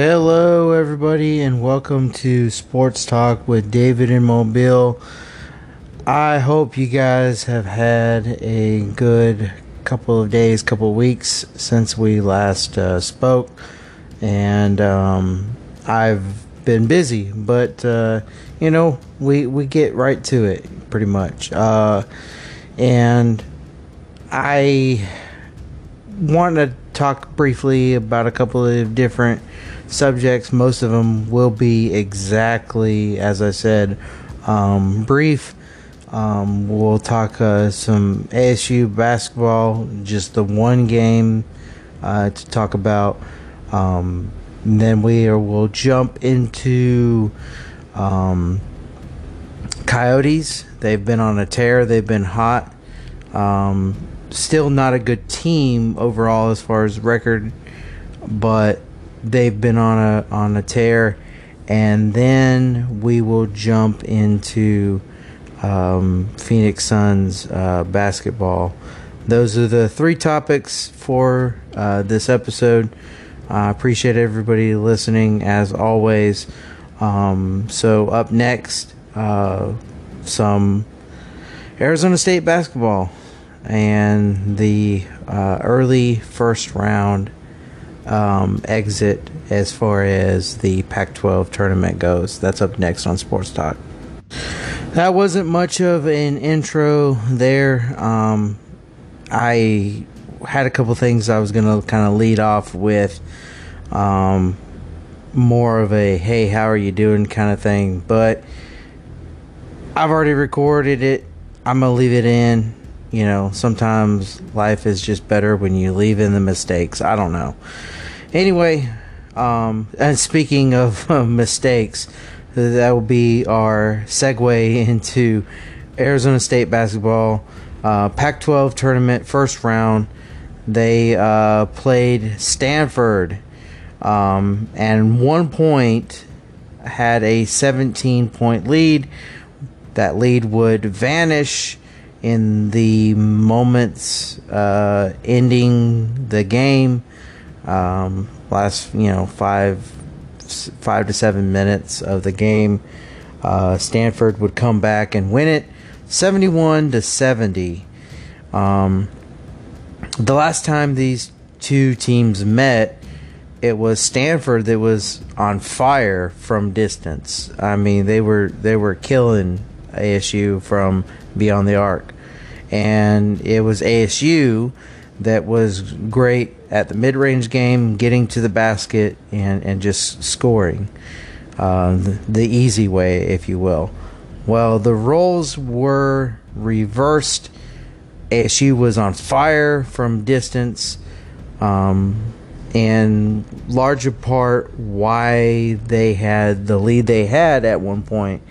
Hello, everybody, and welcome to Sports Talk with David and Mobile. I hope you guys have had a good couple of days, couple of weeks since we last uh, spoke, and um, I've been busy, but uh, you know we we get right to it pretty much, uh, and I want to talk briefly about a couple of different subjects. Most of them will be exactly as I said, um, brief. Um, we'll talk uh, some ASU basketball, just the one game uh, to talk about. Um, then we will jump into um, Coyotes. They've been on a tear. They've been hot. Um, still not a good team overall as far as record, but they've been on a on a tear, and then we will jump into um, Phoenix Suns uh, basketball. Those are the three topics for uh, this episode. I appreciate everybody listening as always. Um, so up next, uh, some Arizona State basketball and the uh, early first round um, exit as far as the Pac 12 tournament goes. That's up next on Sports Talk. That wasn't much of an intro there. Um, I had a couple things I was going to kind of lead off with. Um, more of a hey, how are you doing kind of thing, but I've already recorded it. I'm going to leave it in. You know, sometimes life is just better when you leave in the mistakes. I don't know. Anyway, um, and speaking of uh, mistakes, that will be our segue into Arizona State basketball uh, Pac 12 tournament first round. They uh, played Stanford um, and one point had a 17 point lead. That lead would vanish in the moments uh, ending the game. Um, last you know five five to seven minutes of the game, uh, Stanford would come back and win it, seventy one to seventy. Um, the last time these two teams met, it was Stanford that was on fire from distance. I mean, they were they were killing ASU from beyond the arc, and it was ASU that was great at the mid-range game, getting to the basket and and just scoring uh, the, the easy way, if you will. Well, the roles were reversed. ASU was on fire from distance, um, and larger part why they had the lead they had at one point.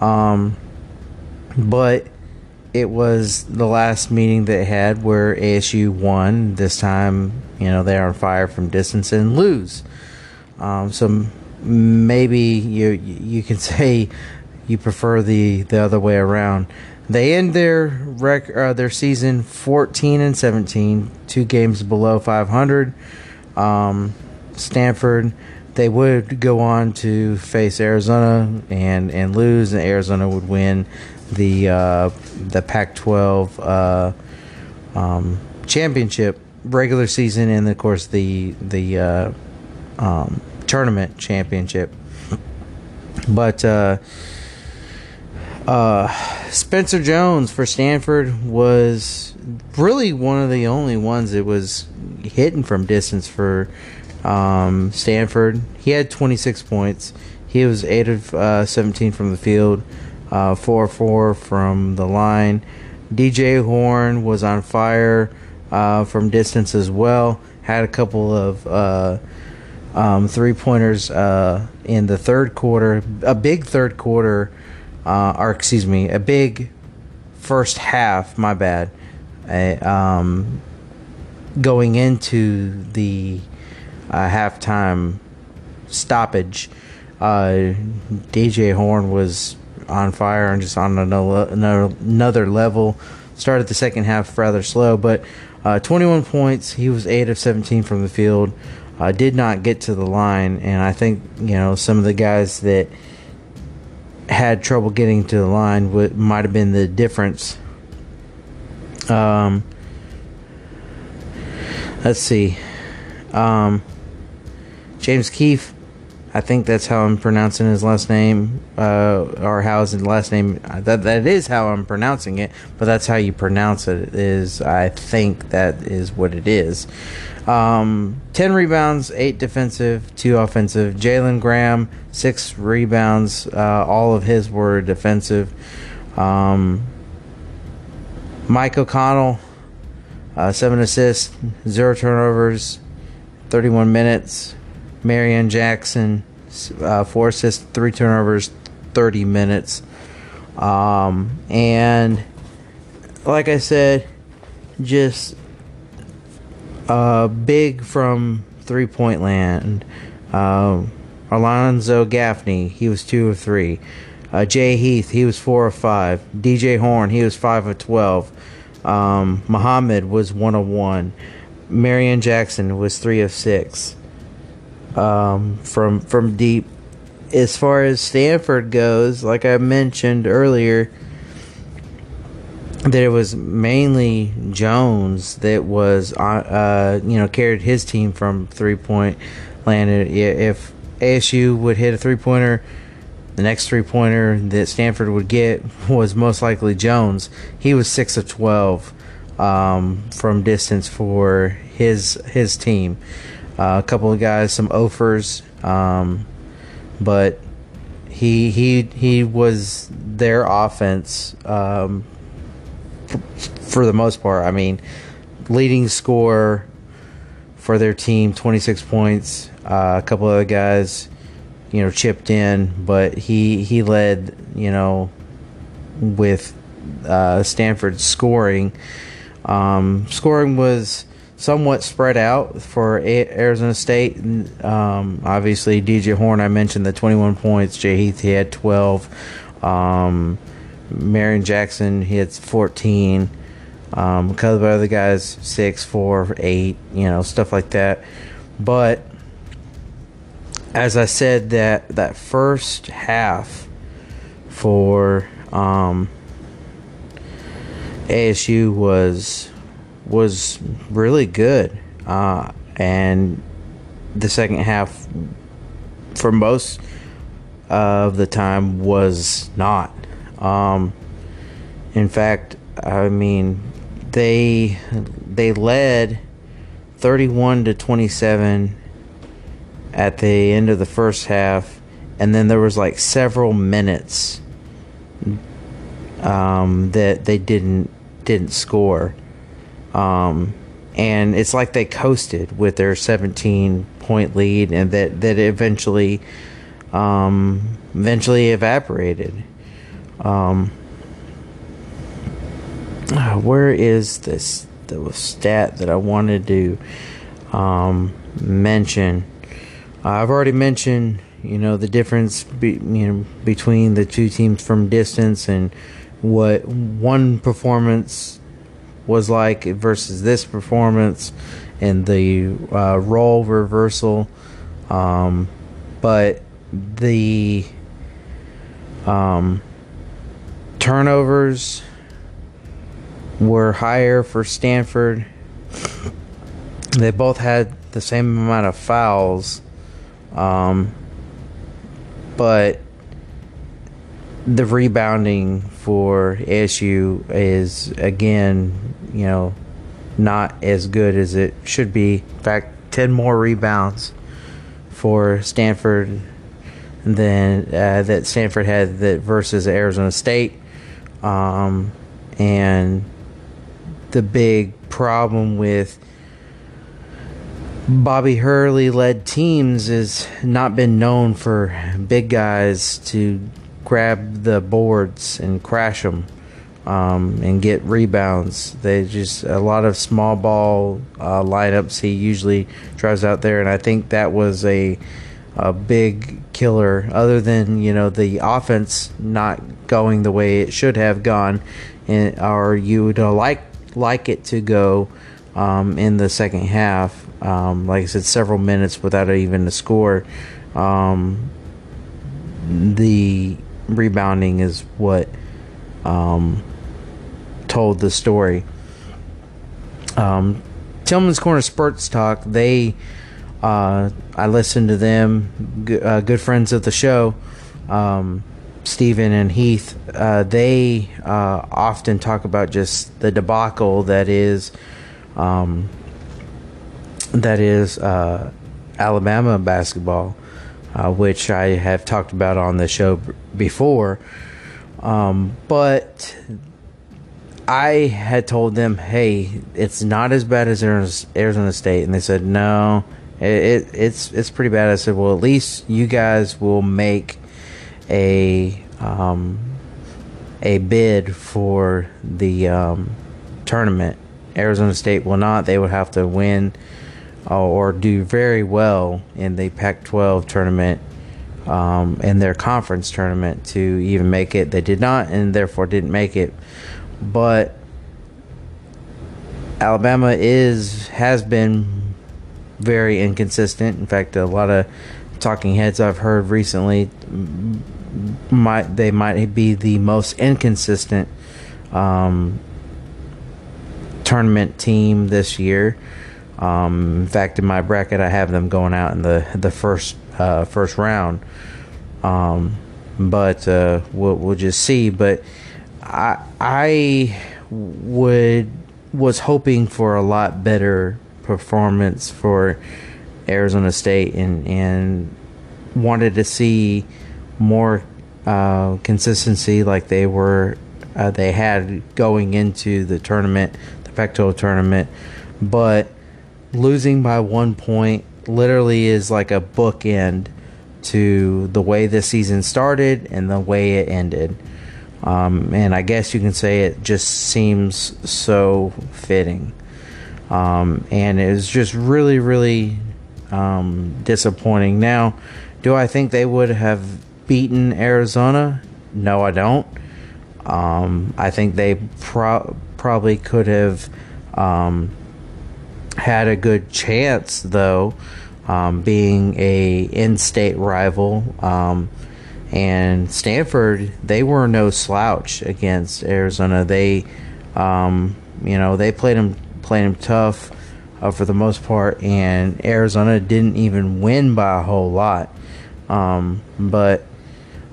Um, but it was the last meeting they had where ASU won. This time, you know, they're on fire from distance and lose. Um, so maybe you you can say you prefer the the other way around. They end their rec- uh, their season 14 and 17, two games below 500. Um, Stanford, they would go on to face Arizona and and lose, and Arizona would win the uh, the Pac-12 uh, um, championship regular season, and of course the the uh, um, tournament championship. But uh, uh, Spencer Jones for Stanford was really one of the only ones that was hitting from distance for um, Stanford. He had 26 points. He was 8 of uh, 17 from the field, uh, 4 4 from the line. DJ Horne was on fire uh, from distance as well. Had a couple of uh, um, three pointers uh, in the third quarter, a big third quarter, uh, or excuse me, a big first half. My bad. um, going into the uh, halftime stoppage, DJ Horne was on fire and just on another, another level. Started the second half rather slow, but uh, 21 points. He was 8 of 17 from the field. uh, did not get to the line, and I think you know some of the guys that had trouble getting to the line would might have been the difference. Um, let's see, um, James Keefe. I think that's how I'm pronouncing his last name, uh, or how his last name. That that is how I'm pronouncing it, but that's how you pronounce it. Is I think that is what it is. Um, 10 rebounds, 8 defensive, 2 offensive. Jalen Graham, 6 rebounds. Uh, all of his were defensive. Um, Mike O'Connell, uh, 7 assists, 0 turnovers, 31 minutes. Marreon Jackson, uh, 4 assists, 3 turnovers, 30 minutes. Um, and like I said, just uh, big from three point land. Uh, Alonzo Gaffney, he was two of three. Uh, Jay Heath, he was four of five. DJ Horne, he was five of twelve. Um, Muhammad was one of one. Marreon Jackson was three of six. Um, from from deep. As far as Stanford goes, like I mentioned earlier, that it was mainly Jones that was uh, you know carried his team from three point land. If ASU would hit a three pointer, the next three pointer that Stanford would get was most likely Jones. He was six of twelve um, from distance for his his team. Uh, a couple of guys, some offers, um, but he he he was their offense. Um, for the most part. I mean, leading score for their team, 26 points. Uh, a couple of other guys, you know, chipped in, but he he led, you know, with uh, Stanford scoring. Um, scoring was somewhat spread out for Arizona State. Um, obviously, DJ Horne, I mentioned the 21 points. Jay Heath, he had 12. Um, Marreon Jackson hits 14. Um, a couple of other guys, six, four, eight, you know, stuff like that. But as I said, that that first half for um, ASU was was really good, uh, and the second half, for most of the time, was not. Um, in fact, I mean, they they led 31 to 27 at the end of the first half, and then there was like several minutes um, that they didn't didn't score, um, and it's like they coasted with their 17 point lead, and that that eventually um, eventually evaporated. Um, where is this the stat that I wanted to um, mention? I've already mentioned, you know, the difference be, you know between the two teams from distance and what one performance was like versus this performance and the uh, role reversal. Um, but the um, turnovers were higher for Stanford. They both had the same amount of fouls, um, but the rebounding for ASU is again, you know, not as good as it should be. In fact, ten more rebounds for Stanford than uh, that Stanford had that versus Arizona State. Um, and the big problem with Bobby Hurley led teams has not been known for big guys to grab the boards and crash them um, and get rebounds. They just a lot of small ball uh, lineups. He usually drives out there, and I think that was a a big killer. Other than you know the offense not going the way it should have gone, or you would like like it to go um, in the second half. Um, like I said, several minutes without even a score. Um, the rebounding is what um, told the story. Um, Tillman's Corner Sports Talk, they, uh, I listened to them, g- uh, good friends of the show, um, Stephen and Heath. Uh, they uh, often talk about just the debacle that is, um, that is uh, Alabama basketball, uh, which I have talked about on the show b- before. Um, but I had told them, "Hey, it's not as bad as Arizona State," and they said, "No, it, it, it's it's pretty bad." I said, "Well, at least you guys will make a um, a bid for the um, tournament. Arizona State will not. They would have to win uh, or do very well in the Pac-12 tournament." Um, in their conference tournament to even make it, they did not, and therefore didn't make it but Alabama is has been very inconsistent. In fact, a lot of talking heads I've heard recently might they might be the most inconsistent um, tournament team this year. Um, in fact, in my bracket, I have them going out in the the first uh, first round. Um, but uh, we'll, we'll just see. But I I would was hoping for a lot better performance for Arizona State and and wanted to see more uh, consistency like they were uh, they had going into the tournament, the Pac-12 tournament, but losing by one point literally is like a bookend to the way the season started and the way it ended. Um, and I guess you can say it just seems so fitting. Um, and it was just really, really um, disappointing. Now, do I think they would have beaten Arizona? No, I don't. Um, I think they pro- probably could have um, had a good chance, though, um, being a in-state rival and Stanford, they were no slouch against Arizona. They, um, you know, they played them played them tough uh, for the most part, and Arizona didn't even win by a whole lot. Um, but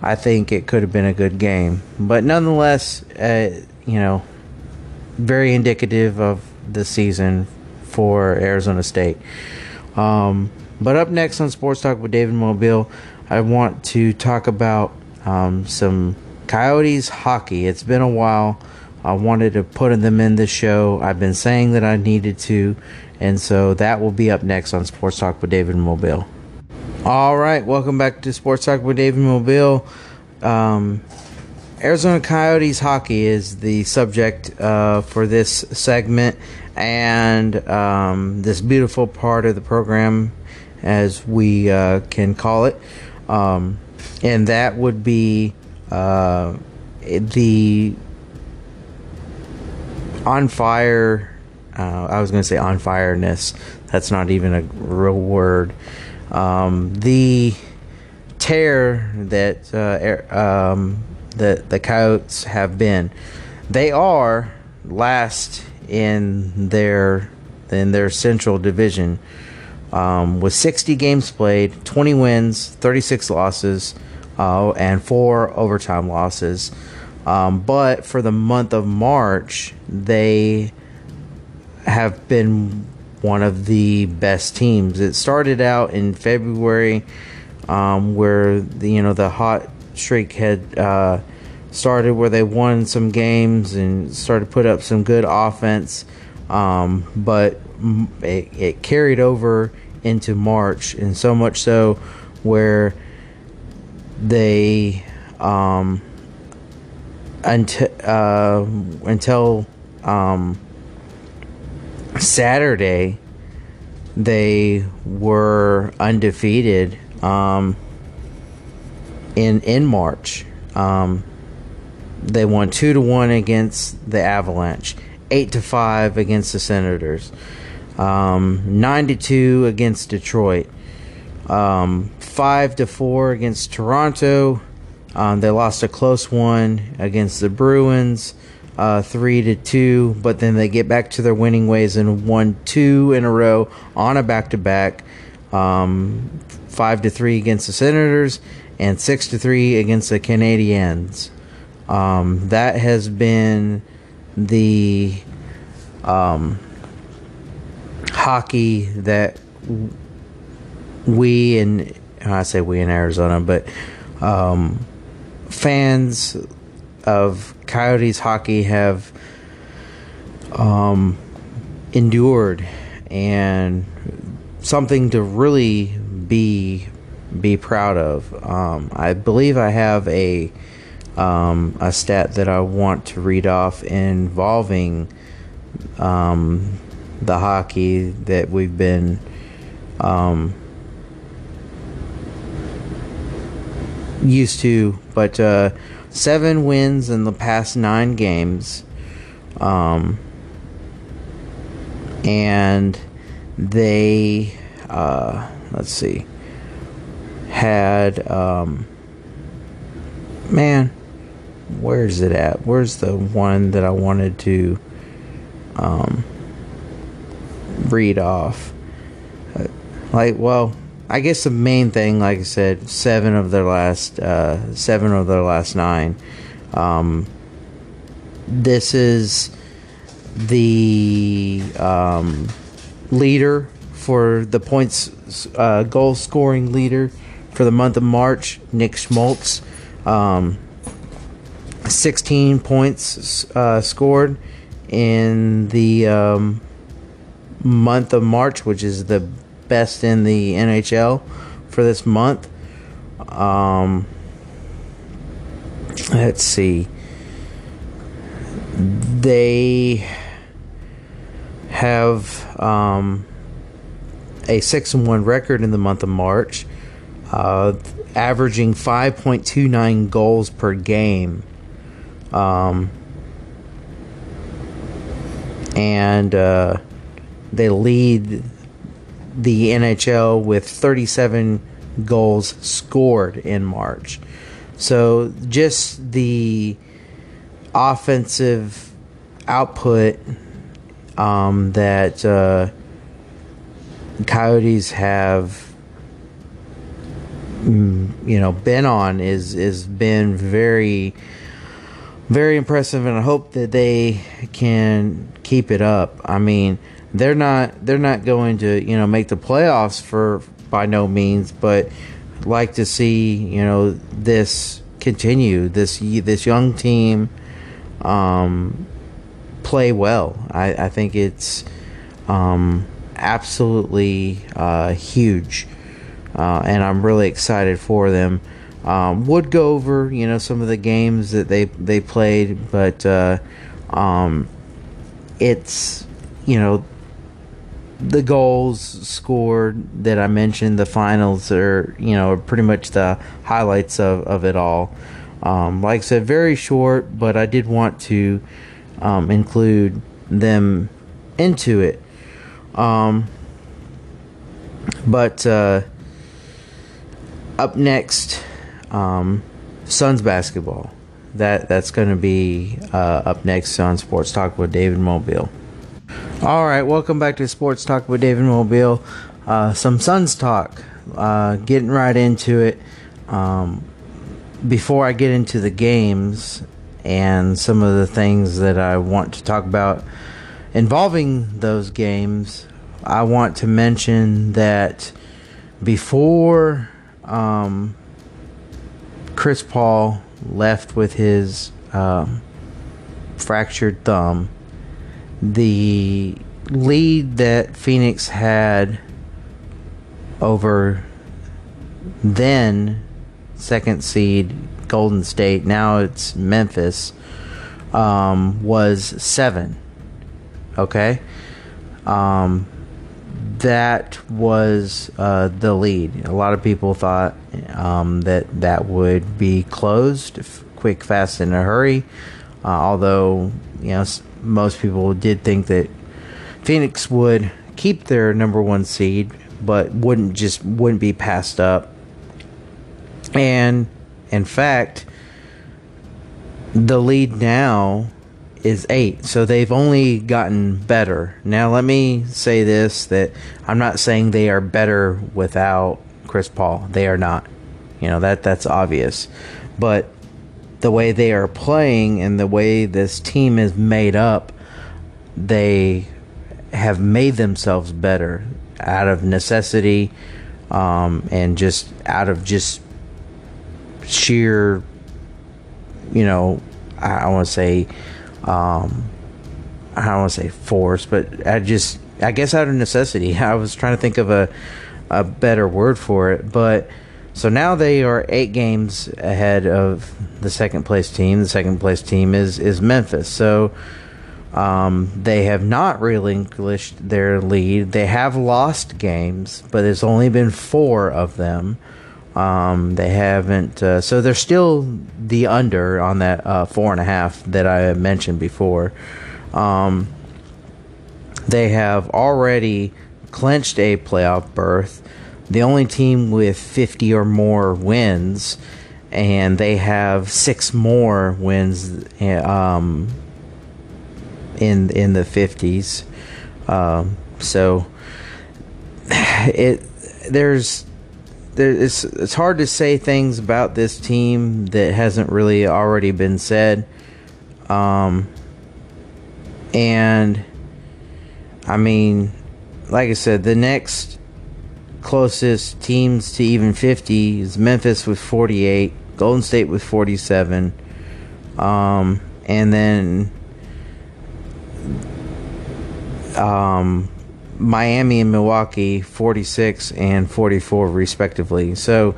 I think it could have been a good game. But nonetheless, uh, you know, very indicative of the season for Arizona State. Um, but up next on Sports Talk with David Mobile. I want to talk about um, some Coyotes hockey. It's been a while. I wanted to put them in the show. I've been saying that I needed to, and so that will be up next on Sports Talk with David Mobile. All right, welcome back to Sports Talk with David Mobile. Um, Arizona Coyotes hockey is the subject uh, for this segment, and um, this beautiful part of the program, as we uh, can call it um, and that would be uh, the on fire. Uh, I was going to say on fireness. That's not even a real word. Um, the tear that uh, um, the the Coyotes have been, they are last in their in their Central Division um, with 60 games played, 20 wins, 36 losses, uh, and four overtime losses. Um, but for the month of March, they have been one of the best teams. It started out in February, um, where the you know the hot streak had uh, started, where they won some games and started to put up some good offense. Um, but it, it carried over into March, and so much so where they um, until uh, until um, Saturday they were undefeated um, in in March. Um, they won two to one against the Avalanche eight to five against the Senators, um, nine to two against Detroit, um, five to four against Toronto. Um, they lost a close one against the Bruins, uh, three to two, but then they get back to their winning ways and won two in a row on a back to back. Five to three against the Senators and six to three against the Canadiens. Um, that has been the um, hockey that we and I say we in Arizona, but um, fans of Coyotes hockey have um, endured and something to really be be proud of. Um, I believe I have a um, a stat that I want to read off involving um, the hockey that we've been um, used to, but uh, seven wins in the past nine games, um, and they uh, let's see had um, man where is it at? Where's the one that i wanted to um, off Uh, like well i guess the main thing like i said seven of their last uh, seven of their last nine um, this is the um, leader for the points uh, goal scoring leader for the month of March, Nick Schmaltz. Um, 16 points uh, scored in the um, month of March, which is the best in the NHL for this month. Um, let's see. They have um, a six and one record in the month of March, uh, averaging five point two nine goals per game. Um, and uh, they lead the NHL with 37 goals scored in March. So just the offensive output um, that uh, Coyotes have, mm, you know, been on is is been very, very impressive, and I hope that they can keep it up. I mean, they're not they're not going to you know make the playoffs for by no means, but like to see you know this continue this this young team um, play well. I, I think it's um, absolutely uh, huge, uh, and I'm really excited for them. Um, would go over you know some of the games that they they played, but uh, um, it's you know the goals scored that I mentioned, the finals are you know pretty much the highlights of, of it all. Um, like I said, very short, but I did want to um, include them into it. Um, but uh, up next, um, Suns basketball. That that's going to be uh, up next on Sports Talk with David Mobile. All right, welcome back to Sports Talk with David Mobile. Uh, some Suns talk. Uh, getting right into it. Um, before I get into the games and some of the things that I want to talk about involving those games, I want to mention that before um, Chris Paul left with his um, fractured thumb, the lead that Phoenix had over then second seed Golden State, now it's Memphis, um, was seven. Okay? Um, that was uh, the lead. A lot of people thought um, that that would be closed quick, fast, in a hurry. Uh, although, you know, most people did think that Phoenix would keep their number one seed, but wouldn't just wouldn't be passed up. And in fact, the lead now is eight, so they've only gotten better. Now, let me say this: that I'm not saying they are better without Chris Paul. They are not. You know that that's obvious, but the way they are playing and the way this team is made up, they have made themselves better out of necessity um, and just out of just sheer, you know, I want to say, um, I don't want to say force, but I just, I guess out of necessity. I was trying to think of a, a better word for it, but so now they are eight games ahead of the second place team. The second place team is is Memphis. So um, they have not relinquished their lead. They have lost games, but it's only been four of them. Um, they haven't, uh, so they're still the under on that uh, four and a half that I mentioned before. Um, they have already clinched a playoff berth. The only team with 50 or more wins, and they have six more wins um, in in the 50s. Um, so it there's there, it's it's hard to say things about this team that hasn't really already been said. Um, and I mean, like I said, the next closest teams to even 50 is Memphis with 48, Golden State with 47, um, and then um, Miami and Milwaukee 46 and 44 respectively. So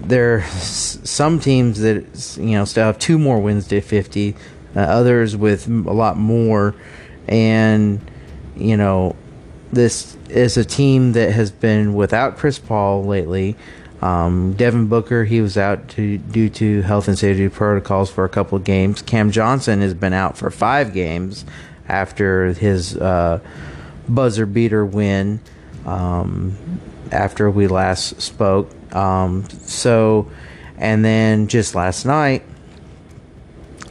there are some teams that you know still have two more wins to 50, uh, others with a lot more, and you know this is a team that has been without Chris Paul lately. Um, Devin Booker, he was out to, due to health and safety protocols for a couple of games. Cam Johnson has been out for five games after his uh, buzzer beater win um, after we last spoke. Um, so, and then just last night,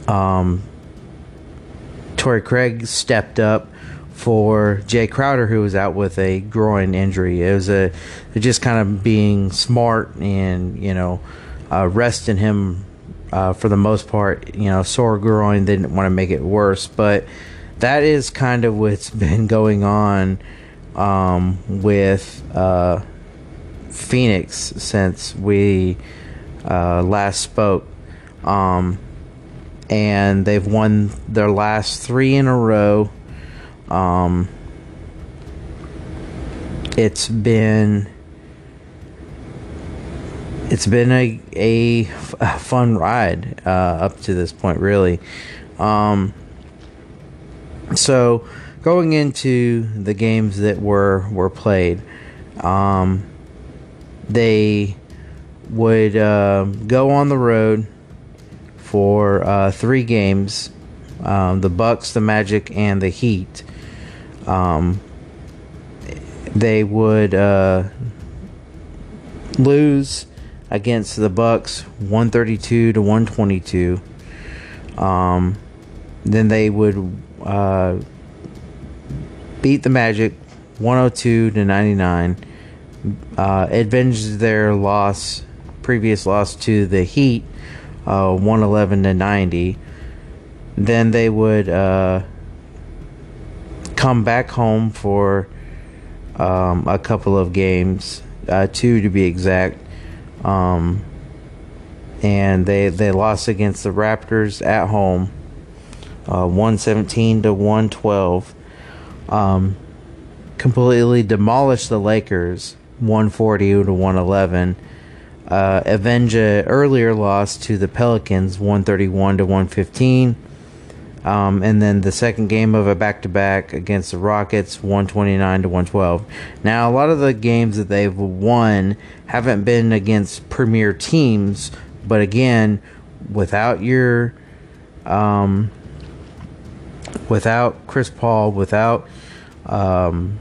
um, Torrey Craig stepped up for Jae Crowder, who was out with a groin injury. It was a just kind of being smart and you know uh, resting him uh, for the most part. You know, sore groin. Didn't want to make it worse, but that is kind of what's been going on um, with uh, Phoenix since we uh, last spoke. Um, and they've won their last three in a row. Um, it's been it's been a, a, fun ride uh, up to this point, really. Um, so, going into the games that were were played, um, they would uh, go on the road for uh, three games: um, the Bucks, the Magic, and the Heat. Um, they would uh, lose against the Bucks, one thirty two to one twenty two. Um, then they would uh, beat the Magic 102 to 99. Uh, avenged their loss, previous loss to the Heat, uh, 111 to 90. Then they would uh, come back home for um, a couple of games, uh, two to be exact. Um, and they they lost against the Raptors at home uh, 117 to 112. Um, completely demolished the Lakers 140 to 111. Uh, avenge earlier loss to the Pelicans 131 to 115. Um, and then the second game of a back to back against the Rockets 129 to 112. Now, a lot of the games that they've won haven't been against premier teams, but again, without your um, without Chris Paul, without um,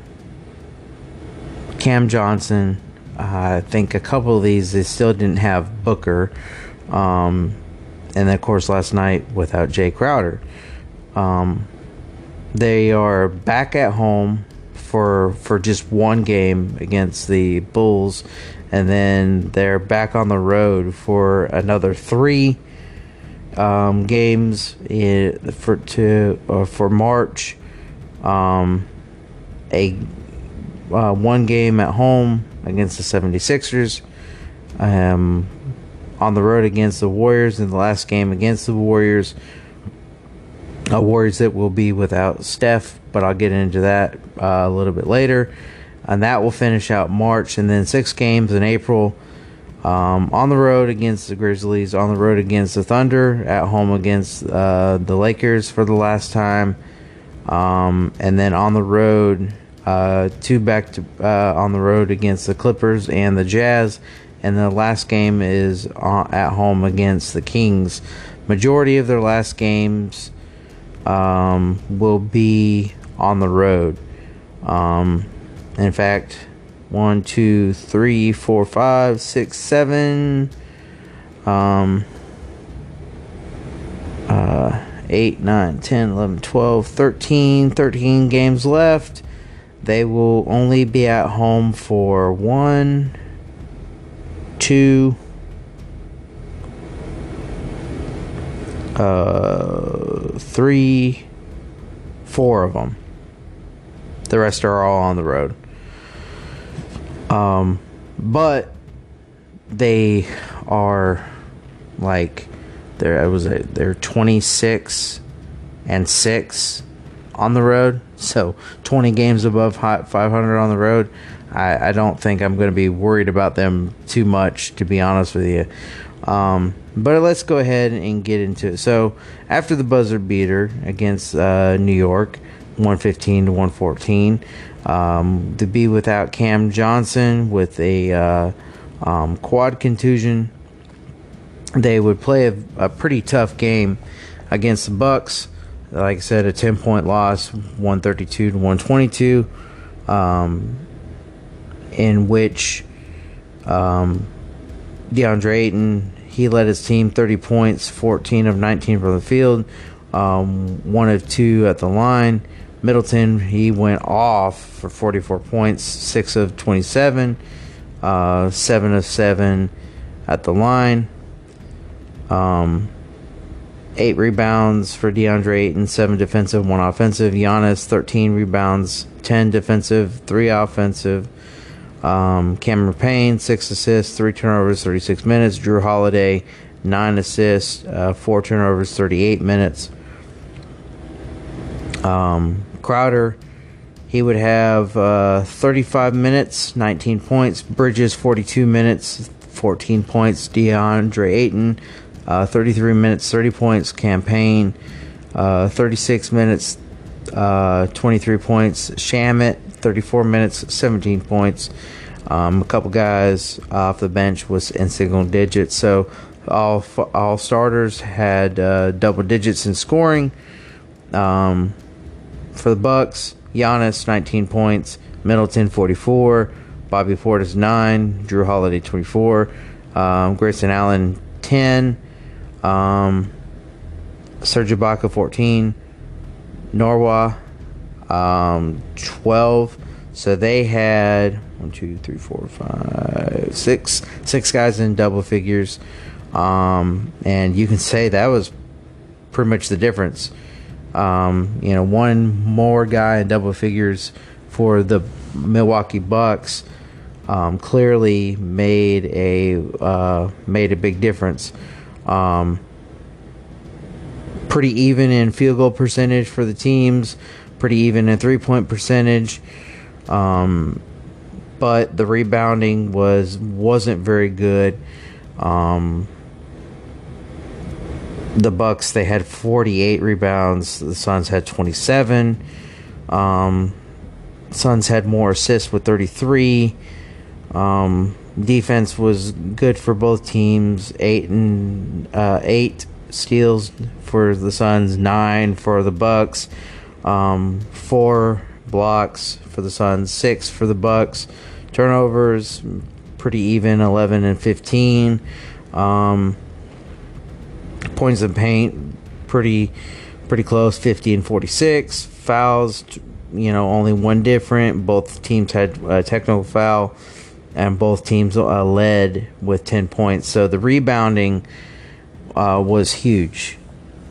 Cam Johnson, uh, I think a couple of these they still didn't have Booker, um, and then of course last night without Jae Crowder. Um, they are back at home for for just one game against the Bulls, and then they're back on the road for another three um, games in, for to uh, for March. Um, a uh, one game at home against the 76ers. Um, on the road against the Warriors in the last game against the Warriors. Uh, Warriors that will be without Steph, but I'll get into that uh, a little bit later. And that will finish out March, and then six games in April. Um, on the road against the Grizzlies, on the road against the Thunder, at home against uh, the Lakers for the last time, um, and then on the road, uh, two back to uh, on the road against the Clippers and the Jazz, and the last game is at home against the Kings. Majority of their last games um, will be on the road. Um, in fact, one, two, three, four, five, six, seven, um, uh, 8, 9, 10, 11, 12, 13, 13 games left. They will only be at home for one, two, uh, three, four of them. The rest are all on the road. Um, but they are like there I was a they're 26 and 6 on the road so 20 games above 500 on the road i, I don't think i'm going to be worried about them too much to be honest with you um, but let's go ahead and get into it so after the buzzer beater against uh, new york 115 to 114 um, to be without Cam Johnson with a uh, um, quad contusion, they would play a, a, pretty tough game against the Bucks. Like I said, a ten point loss, one thirty two to one twenty two, um, in which um, DeAndre Ayton he led his team thirty points, fourteen of nineteen from the field, um, one of two at the line. Middleton, he went off for 44 points, 6 of 27, uh, 7 of 7 at the line. Um, 8 rebounds for DeAndre Ayton, 7 defensive, 1 offensive. Giannis, 13 rebounds, 10 defensive, 3 offensive. Um, Cameron Payne, 6 assists, 3 turnovers, 36 minutes. Jrue Holiday, 9 assists, uh, 4 turnovers, 38 minutes. Um, Crowder, he would have uh, 35 minutes, 19 points. Bridges, 42 minutes, 14 points. DeAndre Ayton, uh, 33 minutes, 30 points. Cam Payne, uh, 36 minutes, uh, 23 points. Shamet, 34 minutes, 17 points. Um, a couple guys off the bench was in single digits. So all all starters had uh, double digits in scoring. Um, for the Bucks, Giannis 19 points, Middleton 44, Bobby Portis 9, Jrue Holiday 24, um, Grayson Allen 10, um, Serge Ibaka 14, Nwora um, 12. So they had one, two, three, four, five, six, six guys in double figures, um, and you can say that was pretty much the difference. Um, you know, one more guy in double figures for the Milwaukee Bucks um, clearly made a uh, made a big difference. Um, pretty even in field goal percentage for the teams, pretty even in three point percentage. Um, but the rebounding was wasn't very good. Um, the Bucks they had 48 rebounds. The Suns had 27. Um, Suns had more assists with 33. Um, defense was good for both teams. Eight and uh, eight steals for the Suns, nine for the Bucks, um, four blocks for the Suns, six for the Bucks. Turnovers pretty even, eleven and fifteen. Um, points in paint pretty pretty close, fifty and forty six. Fouls, you know, only one different. Both teams had a technical foul, and both teams uh, led with ten points. So the rebounding uh, was huge.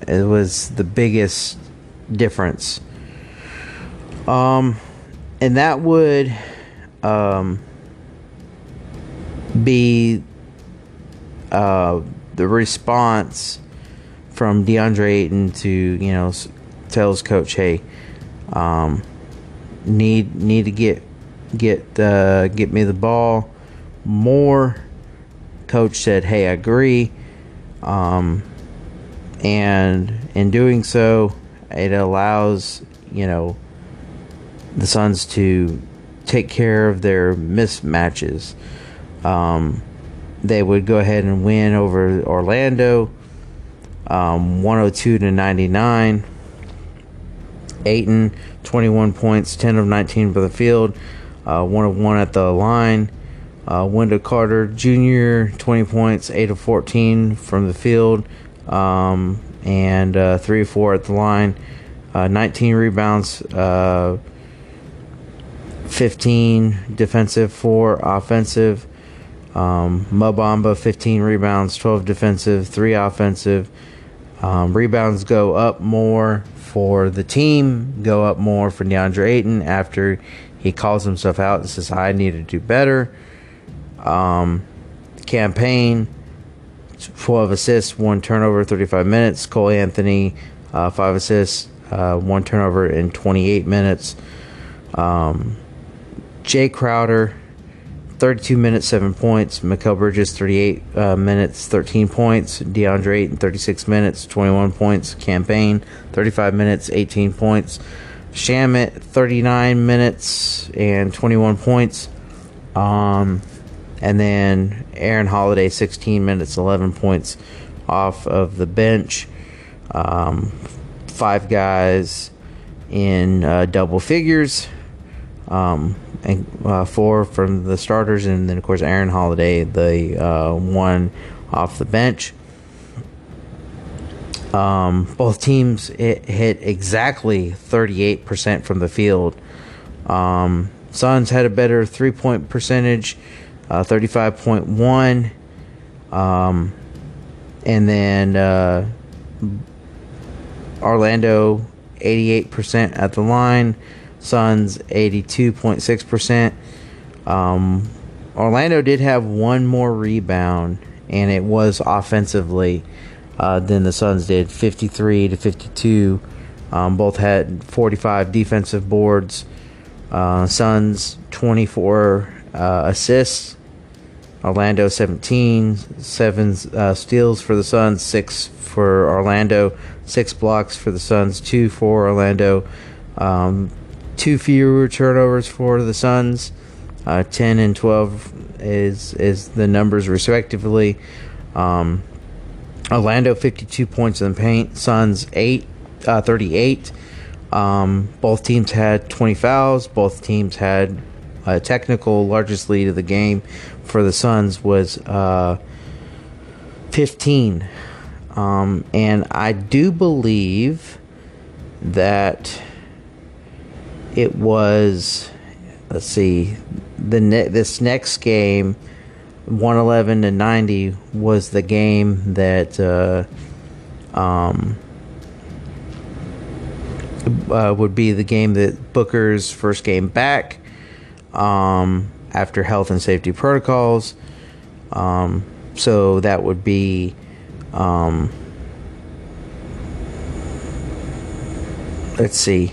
It was the biggest difference. Um, and that would um, be uh, the response from DeAndre Ayton to you know tells coach, hey, um, need need to get get uh, get me the ball more. Coach said, hey, I agree. Um, and in doing so, it allows you know the Suns to take care of their mismatches. Um, they would go ahead and win over Orlando, um, 102 to 99. Ayton, 21 points, 10 of 19 for the field, uh, 1 of 1 at the line. Uh, Wendell Carter Jr., 20 points, 8 of 14 from the field, um, and uh, 3 of 4 at the line. Uh, 19 rebounds, uh, 15 defensive, 4 offensive. Um, Mo Bamba 15 rebounds, 12 defensive, 3 offensive. Um, rebounds go up more for the team, go up more for DeAndre Ayton after he calls himself out and says, I need to do better. Um, Cam Payne, 12 assists, 1 turnover, 35 minutes. Cole Anthony, uh, 5 assists, uh, 1 turnover in 28 minutes. Um, Jae Crowder, 32 minutes, 7 points. Mikal Bridges, 38 uh, minutes, 13 points. DeAndre Ayton, 36 minutes, 21 points. Cam Payne, 35 minutes, 18 points. Shamet, 39 minutes and 21 points. Um, and then Aaron Holiday, 16 minutes, 11 points off of the bench. Um, five guys in uh, double figures. Um, and uh, four from the starters, and then of course Aaron Holiday, the uh, one off the bench. Um, both teams hit, exactly 38% from the field. Um, Suns had a better three point percentage, uh, 35.1. Um, and then uh, Orlando, 88% at the line. Suns 82.6%. Um, Orlando did have one more rebound, and it was offensively uh, than the Suns did 53 to 52. Um, both had 45 defensive boards. Uh, Suns 24 uh, assists. Orlando 17, seven uh, steals for the Suns, six for Orlando, six blocks for the Suns, two for Orlando. Um, two fewer turnovers for the Suns. Uh, 10 and 12 is is the numbers respectively. Um, Orlando 52 points in the paint. Suns 8 uh, 38. Um, both teams had 20 fouls. Both teams had a technical largest lead of the game for the Suns was uh, 15. Um, and I do believe that it was let's see the ne- this next game 111 to 90 was the game that uh, um, uh, would be the game that Booker's first game back um, after health and safety protocols. Um, so that would be um, let's see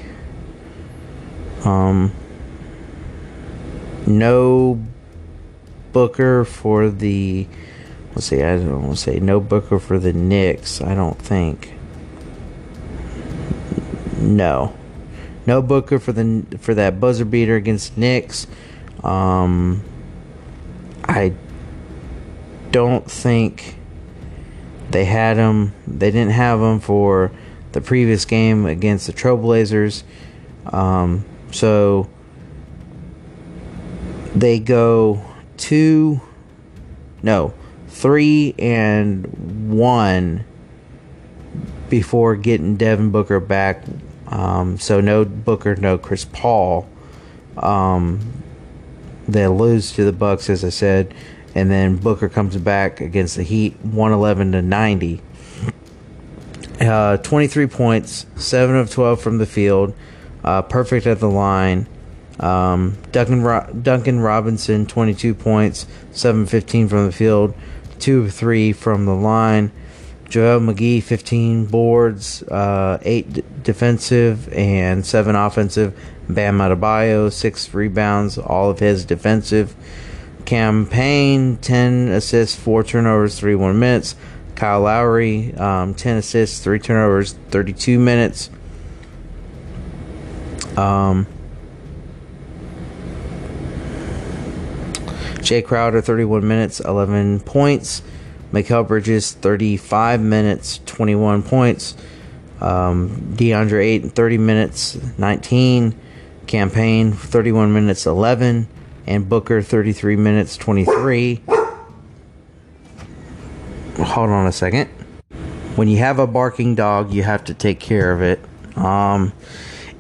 um, no Booker for the. Let's see. I don't want to say no Booker for the Knicks. I don't think. No, no Booker for the for that buzzer beater against Knicks. Um, I don't think they had him. They didn't have him for the previous game against the Trailblazers. Um, so they go two, no, three and one before getting Devin Booker back. Um, so no Booker, no Chris Paul. Um, they lose to the Bucks, as I said, and then Booker comes back against the Heat, one eleven to ninety. Uh, 23 points, 7 of 12 from the field, uh, perfect at the line. Um, Duncan, Ro- Duncan Robinson, 22 points, 7 15 from the field, 2 of 3 from the line. JaVale McGee, 15 boards, uh, 8 d- defensive, and 7 offensive. Bam Adebayo, 6 rebounds, all of his defensive. Cam Payne, 10 assists, 4 turnovers, 3 1 minutes. Kyle Lowry, um, 10 assists, 3 turnovers, 32 minutes. Um, Jae Crowder, 31 minutes, 11 points. Mikal Bridges, 35 minutes, 21 points. Um, DeAndre Ayton, 30 minutes, 19. Cam Payne, 31 minutes, 11. And Booker, 33 minutes, 23 hold on a second. When you have a barking dog, you have to take care of it. Um,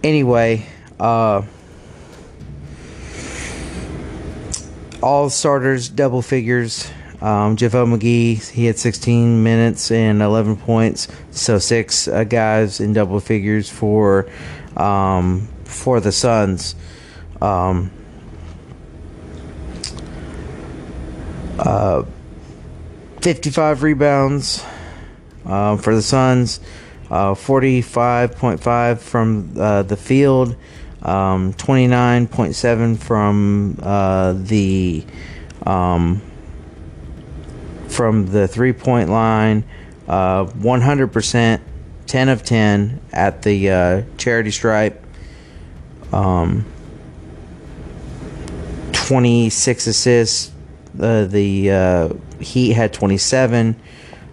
anyway, uh, all starters, double figures. Um, JaVale McGee, he had 16 minutes and 11 points. So six uh, guys in double figures for um, for the Suns. Um, uh, 55 rebounds uh, for the Suns, uh, 45.5 from uh, the field, um, 29.7 from uh, the um, from the three point line, 100%, uh, 10 of 10 at the uh, charity stripe. Um, 26 assists. the Heat had 27.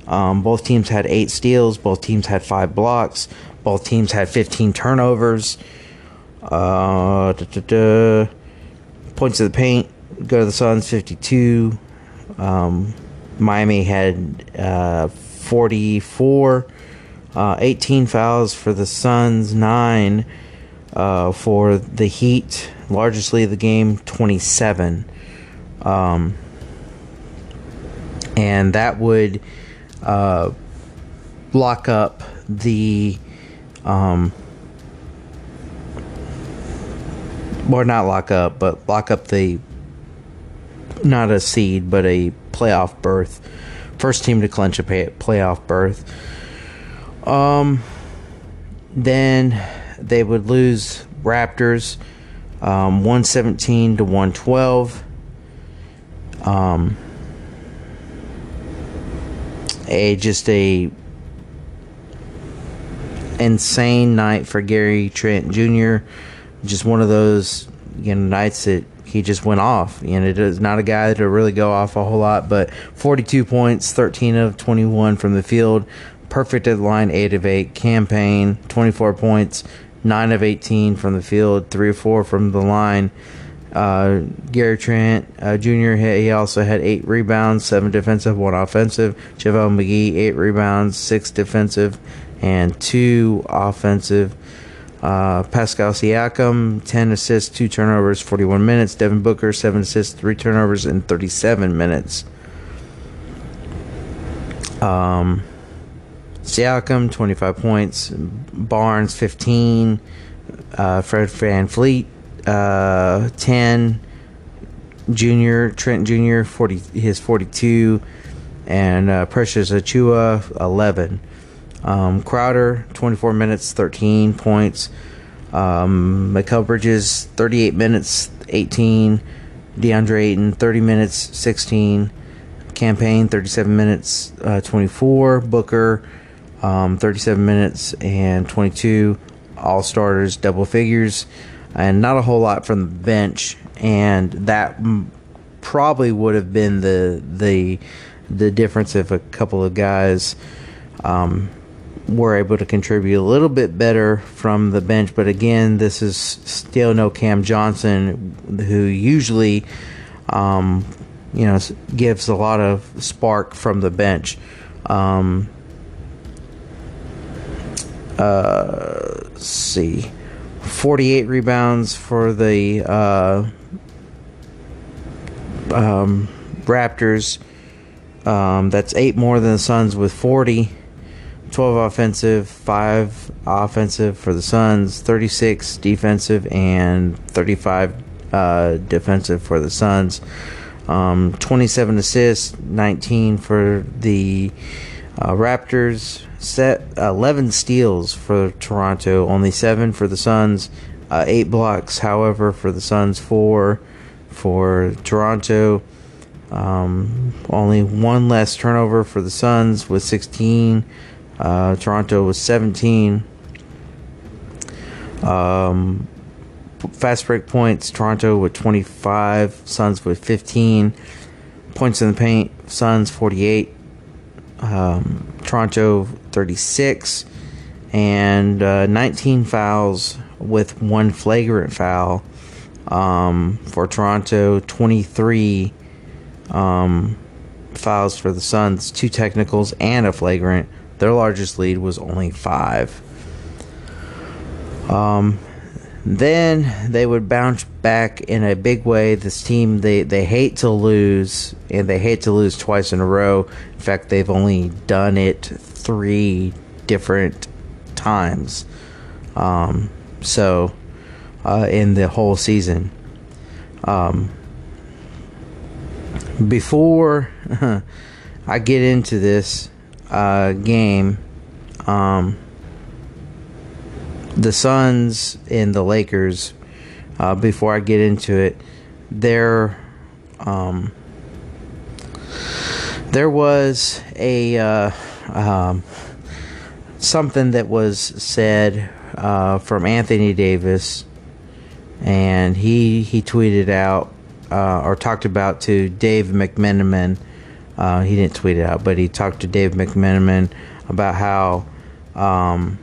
Um, both teams had eight steals. Both teams had five blocks. Both teams had 15 turnovers. Uh, Points of the paint go to the Suns 52. Um, Miami had uh, 44. Uh, 18 fouls for the Suns, 9 uh, for the Heat. Largest lead of the game, 27. Um, and that would uh, block up the um, or not lock up, but lock up the not a seed, but a playoff berth. First team to clinch a pay, playoff berth. Um, then they would lose Raptors, um, one seventeen to one twelve. Um, a just a insane night for Gary Trent Jr. Just one of those you know nights that he just went off. Know, it is not a guy to really go off a whole lot, but 42 points, 13 of 21 from the field, perfect at the line, 8 of 8. Cam Payne, 24 points, 9 of 18 from the field, 3 or 4 from the line. Uh, Gary Trent uh, Jr. He also had eight rebounds, seven defensive, one offensive. JaVale McGee eight rebounds, six defensive, and two offensive. Uh, Pascal Siakam ten assists, two turnovers, forty-one minutes. Devin Booker seven assists, three turnovers in thirty-seven minutes. Um, Siakam twenty-five points. Barnes fifteen. Uh, Fred VanVleet uh, 10. Junior, Trent Jr., 40, his 42. And uh, Precious Achiuwa, 11. Um, Crowder, 24 minutes, 13 points. Um, Mikal Bridges, 38 minutes, 18. DeAndre Ayton, 30 minutes, 16. Cam Payne, 37 minutes, uh, 24. Booker, um, 37 minutes and 22. All starters, double figures and not a whole lot from the bench, and that probably would have been the the the difference if a couple of guys um, were able to contribute a little bit better from the bench. But again, this is still no Cam Johnson, who usually, um, you know, gives a lot of spark from the bench. Um, uh, see, 48 rebounds for the uh, um, Raptors. Um, that's eight more than the Suns with 40. 12 offensive, 5 offensive for the Suns, 36 defensive, and 35 uh, defensive for the Suns. Um, 27 assists, 19 for the uh, Raptors. Set 11 steals for Toronto, only 7 for the Suns. Uh, 8 blocks, however, for the Suns, 4 for Toronto. Um, only one less turnover for the Suns with 16. Uh, Toronto was 17. Um, fast break points, Toronto with 25, Suns with 15. Points in the paint, Suns 48, um, Toronto 36, and uh, 19 fouls with one flagrant foul um, for Toronto, 23 um, fouls for the Suns, two technicals and a flagrant. Their largest lead was only five. Um, then they would bounce back in a big way. This team they, they hate to lose, and they hate to lose twice in a row. In fact, they've only done it three different times. Um, so uh, in the whole season. Um, before I get into this, uh, game, um, the Suns and the Lakers. Uh, before I get into it, there, um, there was a uh, um, something that was said uh, from Anthony Davis, and he he tweeted out uh, or talked about to Dave McMenamin uh, he didn't tweet it out, but he talked to Dave McMenamin about how um,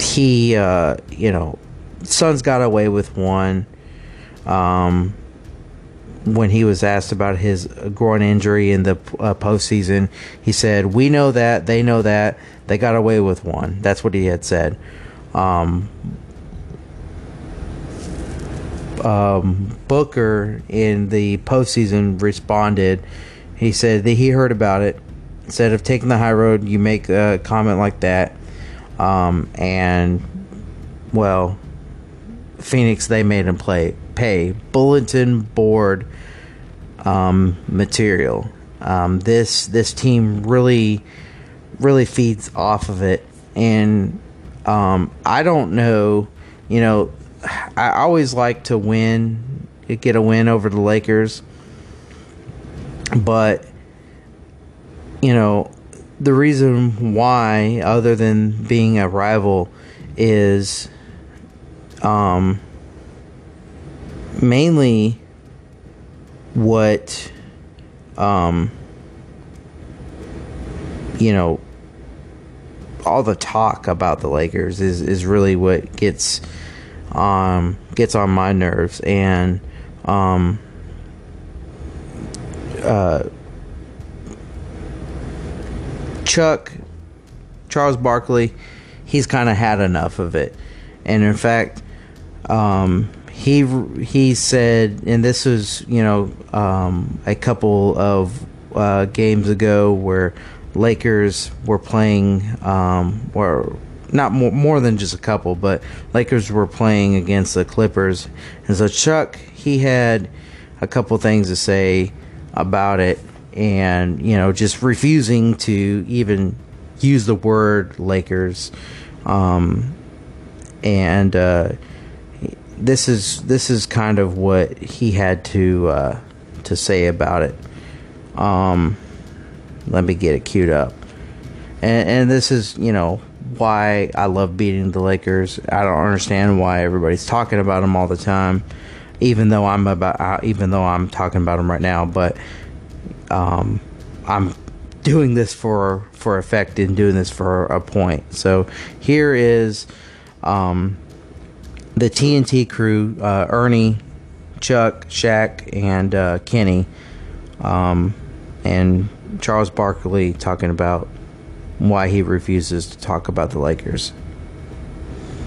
he, uh, you know, Suns got away with one. Um, when he was asked about his groin injury in the uh, postseason, he said, "We know that. They know that. They got away with one." That's what he had said. Um, um, Booker in the postseason responded. He said that he heard about it. Instead of taking the high road, you make a comment like that. Um, and, well, Phoenix, they made him play pay bulletin board um, material. Um, this this team really really feeds off of it, and um, I don't know. You know, I always like to win, get a win over the Lakers, but you know the reason why, other than being a rival, is um, mainly what um, you know all the talk about the Lakers is is really what gets um, gets on my nerves, and um, uh, Chuck Charles Barkley, he's kind of had enough of it, and in fact, um, he he said, and this was you know um, a couple of uh, games ago where Lakers were playing um, or not more, more than just a couple, but Lakers were playing against the Clippers. And so Chuck, he had a couple things to say about it and, you know, just refusing to even use the word Lakers. Um, and uh, this is this is kind of what he had to uh, to say about it. Um, let me get it queued up. And, and this is, you know, why I love beating the Lakers. I don't understand why everybody's talking about them all the time, even though I'm about uh, even though I'm talking about them right now. But um, I'm doing this for for effect and doing this for a point. So here is um, the TNT crew: uh, Ernie, Chuck, Shaq, and uh, Kenny, um, and Charles Barkley talking about why he refuses to talk about the Lakers.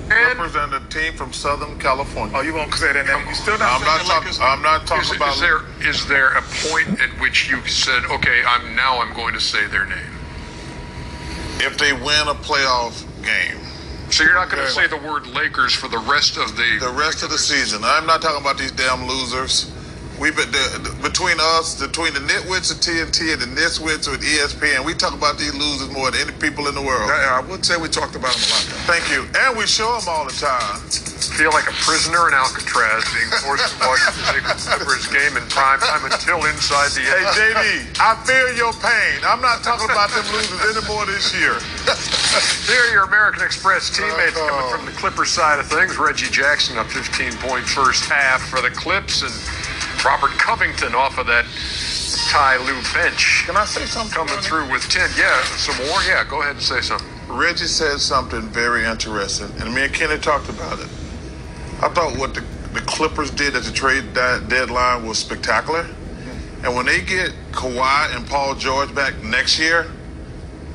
Represent a team from Southern California. Oh, you won't say that name? You still not I'm not saying talking. I'm not Is, talking about. is there is there a point at which you said, okay, I'm now I'm going to say their name? if they win a playoff game, So you're not going to say the word Lakers for the rest of the. the rest of the season. I'm not talking about these damn losers. We've the, the- between us, between the nitwits of TNT and the nitwits with ESPN. We talk about these losers more than any people in the world. Yeah, I would say we talked about them a lot. Thank you, and we show them all the time. feel like a prisoner in Alcatraz being forced to watch the Lakers Clippers game in prime time until inside the Hey JD, I feel your pain. I'm not talking about them losers anymore this year. Here are your American Express teammates coming from the uh-huh. Clippers side of things. Reggie Jackson, a 15 point first half for the Clips, and Robert Covington off of that Ty Lue bench. Can I say something? Coming through with 10. Yeah, some more? Yeah, go ahead and say something. Reggie said something very interesting, and me and Kenny talked about it. I thought what the, the Clippers did at the trade de- deadline was spectacular. And when they get Kawhi and Paul George back next year,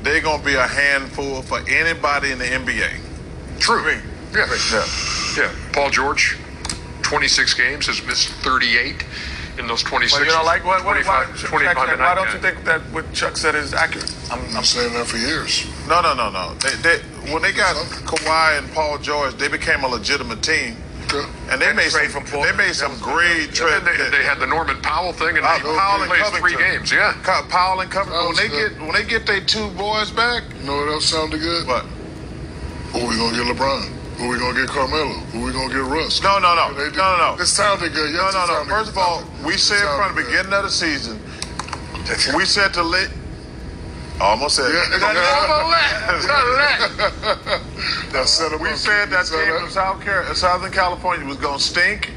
they're going to be a handful for anybody in the NBA. True. Yeah. Yeah. Yeah. Paul George, 26 games, has missed 38 in those 26. But you know, like what? what why, 25, 25 Chuck, a why don't you think that what Chuck said is accurate? I'm, I'm I'm saying that for years. No, no, no, no. They, they, when they got Kawhi and Paul George, they became a legitimate team. Okay. And they And made some, from they made some great And trades. they, they had the Norman Powell thing, and Uh, they Powell and played Covington. three games. Yeah. Co- Powell and Covington. When they That was get when they get their two boys back, You know what else sounded good? but Who we gonna get LeBron? Who we gonna get Carmelo? Who we gonna get Russ? No, no, no. No, no, no. It sounded good. no, Yes, no, no. sounded First of all, we said from the beginning of the season, we said to let. Almost said. Yeah. That set 'em We said that team in South Car- Southern California was to stink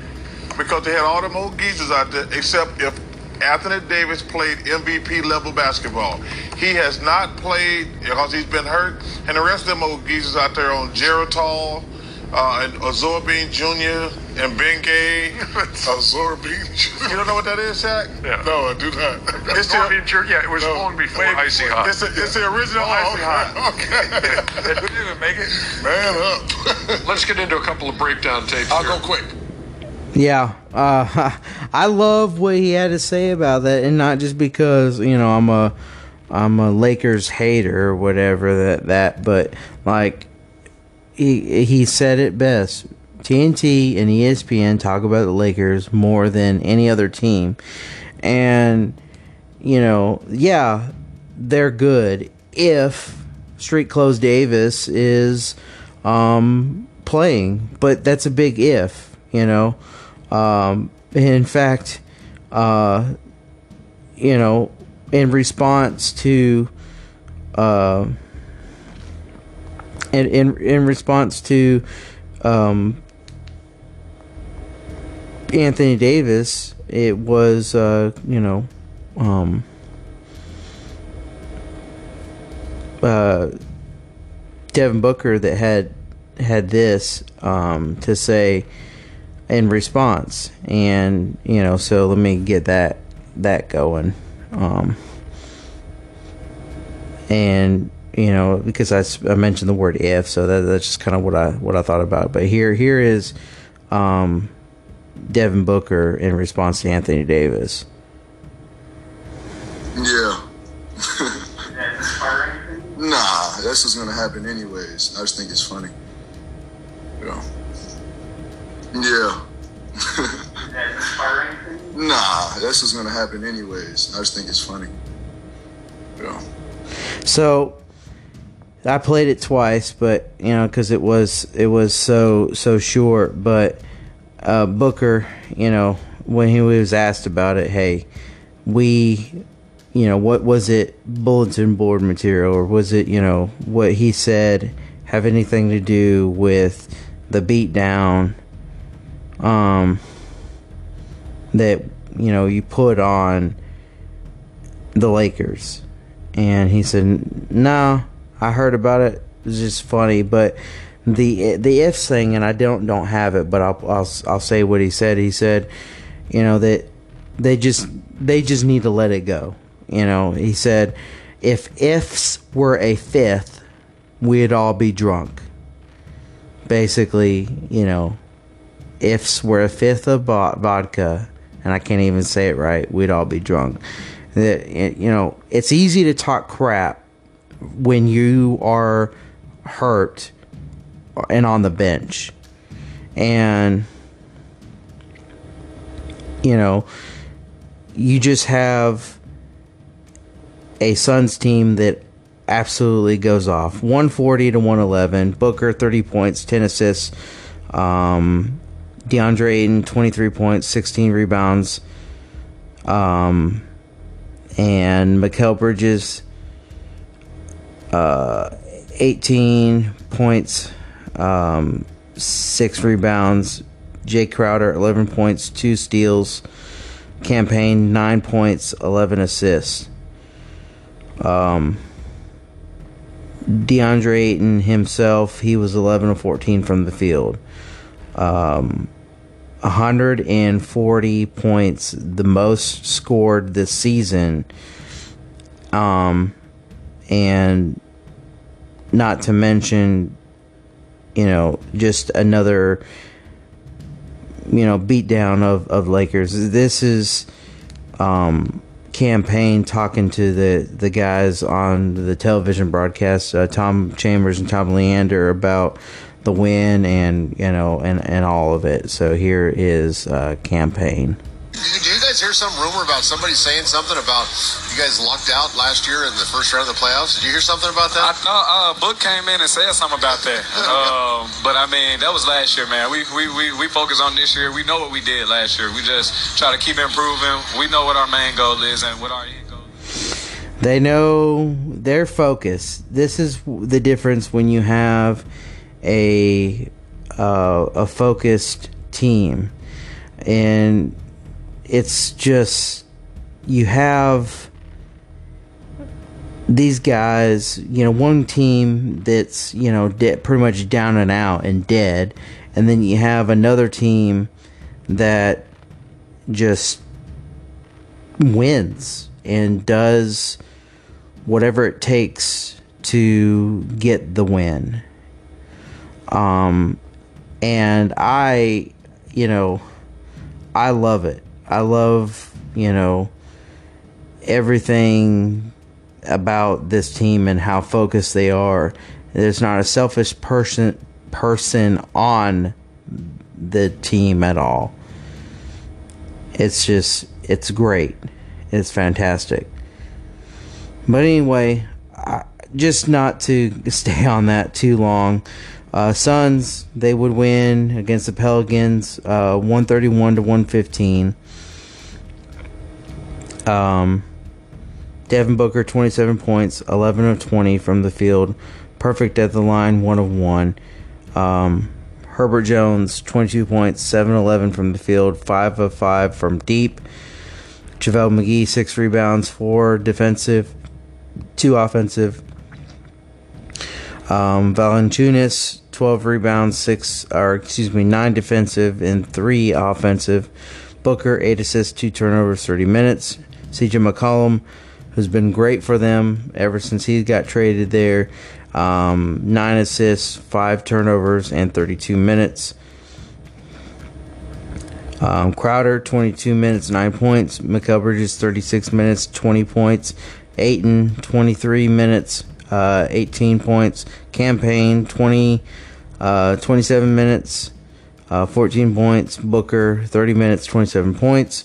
because they had all the old geezers out there, except if Anthony Davis played MVP level basketball. He has not played because he's been hurt, and the rest of them old geezers out there on Geritol, uh, and Absorbine Jr. and Ben Gay. Azor Beach. You don't know what that is, Shaq? Yeah. No, I do not. It's I the, mean, sure, yeah, it was No, long before way Icy before. Hot. it's, the, it's the original Oh, Icy okay. Hot. Okay. we didn't even make it. Man up. Let's get into a couple of breakdown tapes I'll here. go quick. Yeah, uh, I love what he had to say about that, and not just because you know I'm a I'm a Lakers hater or whatever that that, but like he he said it best. TNT and ESPN talk about the Lakers more than any other team, and you know, yeah, they're good if Street Clothes Davis is um, playing, but that's a big if, you know. Um, in fact, uh, you know, in response to, uh, in in in response to, um, Anthony Davis, it was uh, you know, um, uh, Devin Booker that had had this um, to say in response, and you know, so let me get that that going, um, and you know, because I, I mentioned the word if, so that, that's just kind of what I what I thought about. But here here is um, Devin Booker in response to Anthony Davis. Yeah. nah, that's just gonna happen anyways. I just think it's funny. Yeah. Yeah. nah, that's just gonna happen anyways. I just think it's funny. Yeah. So I played it twice, but you know, because it was it was so so short. But uh, Booker, you know, when he was asked about it, hey, we, you know, what was it bulletin board material, or was it you know what he said have anything to do with the beatdown um, that you know you put on the Lakers. And he said, "No, I heard about it. It's just funny, but the the ifs thing, and I don't don't have it, but I'll I'll I'll say what he said. He said, you know that they just they just need to let it go. You know, he said, if ifs were a fifth, we'd all be drunk. Basically, you know, ifs were a fifth of vodka, and I can't even say it right, we'd all be drunk. That you know, it's easy to talk crap when you are hurt and on the bench. And you know, you just have a Suns team that absolutely goes off. 140 to 111. Booker 30 points, 10 assists. Um, DeAndre Ayton 23 points, 16 rebounds. Um, and Mikal Bridges uh, 18 points, um, six rebounds. Jae Crowder, 11 points, two steals. Cam Payne, nine points, 11 assists. Um, DeAndre Ayton himself, he was 11 of 14 from the field. Um, 140 points, the most scored this season. Um, and not to mention, you know, just another, you know, beatdown of, of Lakers. This is um, Cam Payne talking to the, the guys on the television broadcast, uh, Tom Chambers and Tom Leander, about the win and, you know, and, and all of it. So here is uh, Cam Payne. Did you guys hear some rumor about somebody saying something about you guys lucked out last year in the first round of the playoffs? Did you hear something about that? I thought uh, Book came in and said something about that. um, but I mean, that was last year, man. We, we we we focus on this year. We know what we did last year. We just try to keep improving. We know what our main goal is and what our end goal. Is. They know their focus. This is the difference when you have a uh, a focused team and it's just you have these guys, you know, one team that's, you know, de- pretty much down and out and dead, and then you have another team that just wins and does whatever it takes to get the win. Um, and I, you know, I love it. I love, you know, everything about this team and how focused they are. There's not a selfish person person on the team at all. It's just it's great. It's fantastic. But anyway, I, just not to stay on that too long. Uh, Suns they would win against the Pelicans, uh, 131 to 115. Um, Devin Booker, 27 points, 11 of 20 from the field, perfect at the line, 1 of 1. Um, Herbert Jones, 22 points, 7 11 from the field, 5 of 5 from deep. JaVale McGee, 6 rebounds, 4 defensive, 2 offensive. Um, Valanciunas, 12 rebounds, 6, or excuse me, 9 defensive, and 3 offensive. Booker, 8 assists, 2 turnovers, 30 minutes. CJ McCollum, who's been great for them ever since he got traded there. Um, nine assists, five turnovers, and 32 minutes. Um, Crowder, 22 minutes, 9 points. Mikal Bridges, 36 minutes, 20 points. Ayton, 23 minutes, uh, 18 points. Cam Payne, 20, uh, 27 minutes, uh, 14 points. Booker, 30 minutes, 27 points.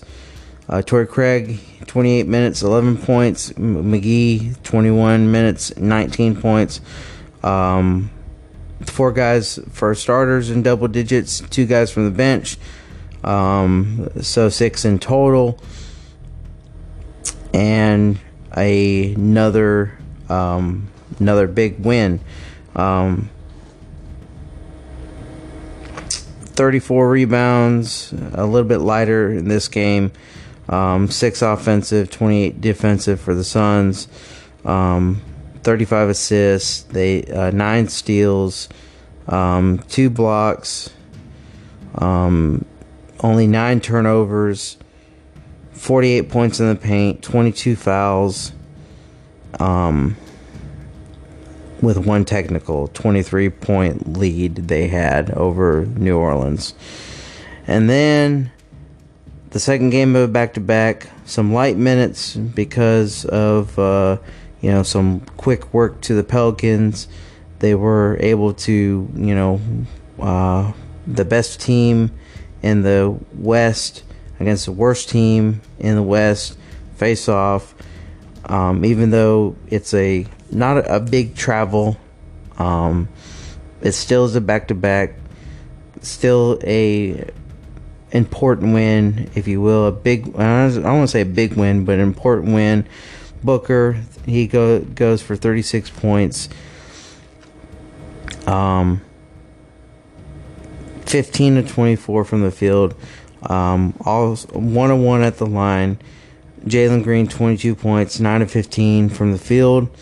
Uh, Torrey Craig, 28 minutes, 11 points. McGee, 21 minutes, 19 points. Um, four guys for starters in double digits, two guys from the bench. Um, so six in total. And another um, another big win. Um, 34 rebounds, a little bit lighter in this game. um, six offensive, 28 defensive for the Suns, um, 35 assists, they uh, nine steals, um, two blocks, um, only nine turnovers, 48 points in the paint, 22 fouls, um, with one technical, 23 point lead they had over New Orleans. And then the second game of a back to back, some light minutes because of uh, you know some quick work to the Pelicans. They were able to you know uh, the best team in the West against the worst team in the West face off. Um, even though it's a not a, big travel, um, it still is a back to back. Still a important win, if you will, a big. I don't want to say a big win, but an important win. Booker he go, goes for 36 points. Um, 15 to 24 from the field. Um, all one on one at the line. Jalen Green 22 points, 9 to 15 from the field.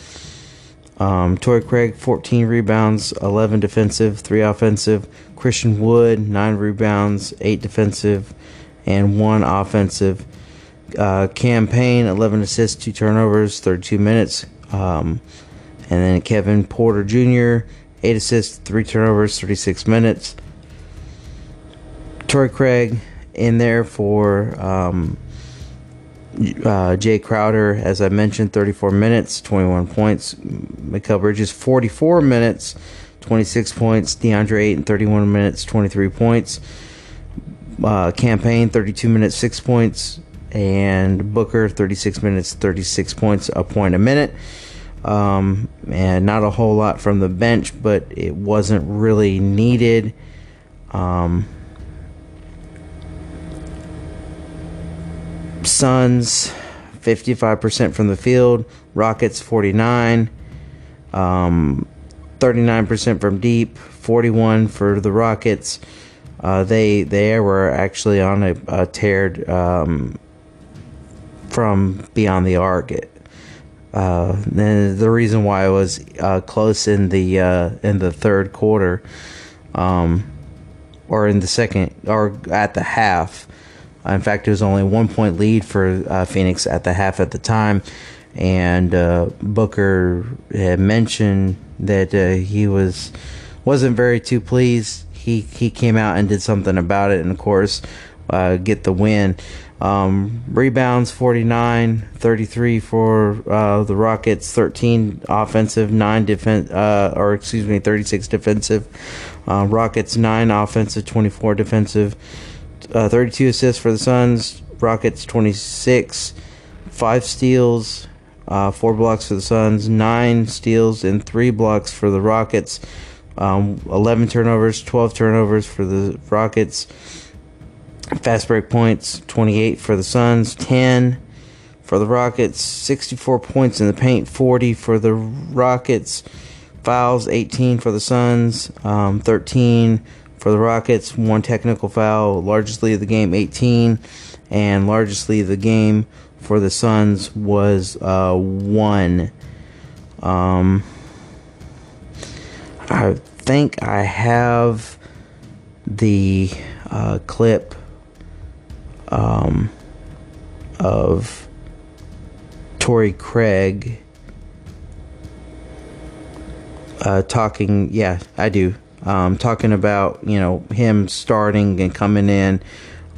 Um, Torrey Craig 14 rebounds, 11 defensive, 3 offensive. Christian Wood, nine rebounds, eight defensive, and one offensive. Uh, Cam Payne, 11 assists, two turnovers, 32 minutes. Um, and then Kevin Porter Jr., eight assists, three turnovers, 36 minutes. Torrey Craig in there for um, uh, Jae Crowder, as I mentioned, 34 minutes, 21 points. Mikal Bridges, 44 minutes, 26 points. DeAndre Ayton, 31 minutes, 23 points. Uh, Cam Payne, 32 minutes, 6 points. And Booker, 36 minutes, 36 points, a point a minute. Um, and not a whole lot from the bench, but it wasn't really needed. Um, Suns, 55% from the field. Rockets, 49. Um, 39% from deep, 41 for the Rockets. Uh, they they were actually on a, a tear um, from beyond the arc. Uh, and the reason why it was uh, close in the uh, in the third quarter, um, or in the second, or at the half. In fact, it was only one point lead for uh, Phoenix at the half at the time, and uh, Booker had mentioned that uh, he was wasn't very too pleased. He he came out and did something about it, and of course, uh, get the win. Um, rebounds 49, 33 for uh, the Rockets, 13 offensive, 9 defense, uh, or excuse me, 36 defensive. Uh, Rockets 9 offensive, 24 defensive. Uh, 32 assists for the Suns. Rockets 26, 5 steals, uh, four blocks for the Suns, nine steals, and three blocks for the Rockets. Um, 11 turnovers, 12 turnovers for the Rockets. Fast break points, 28 for the Suns, 10 for the Rockets, 64 points in the paint, 40 for the Rockets. Fouls, 18 for the Suns, um, 13 for the Rockets, one technical foul, largest lead of the game, 18, and largest lead of the game for the Suns was uh, one. Um, I think I have the uh, clip um, of Torrey Craig uh, talking. Yeah, I do. Um, talking about you know him starting and coming in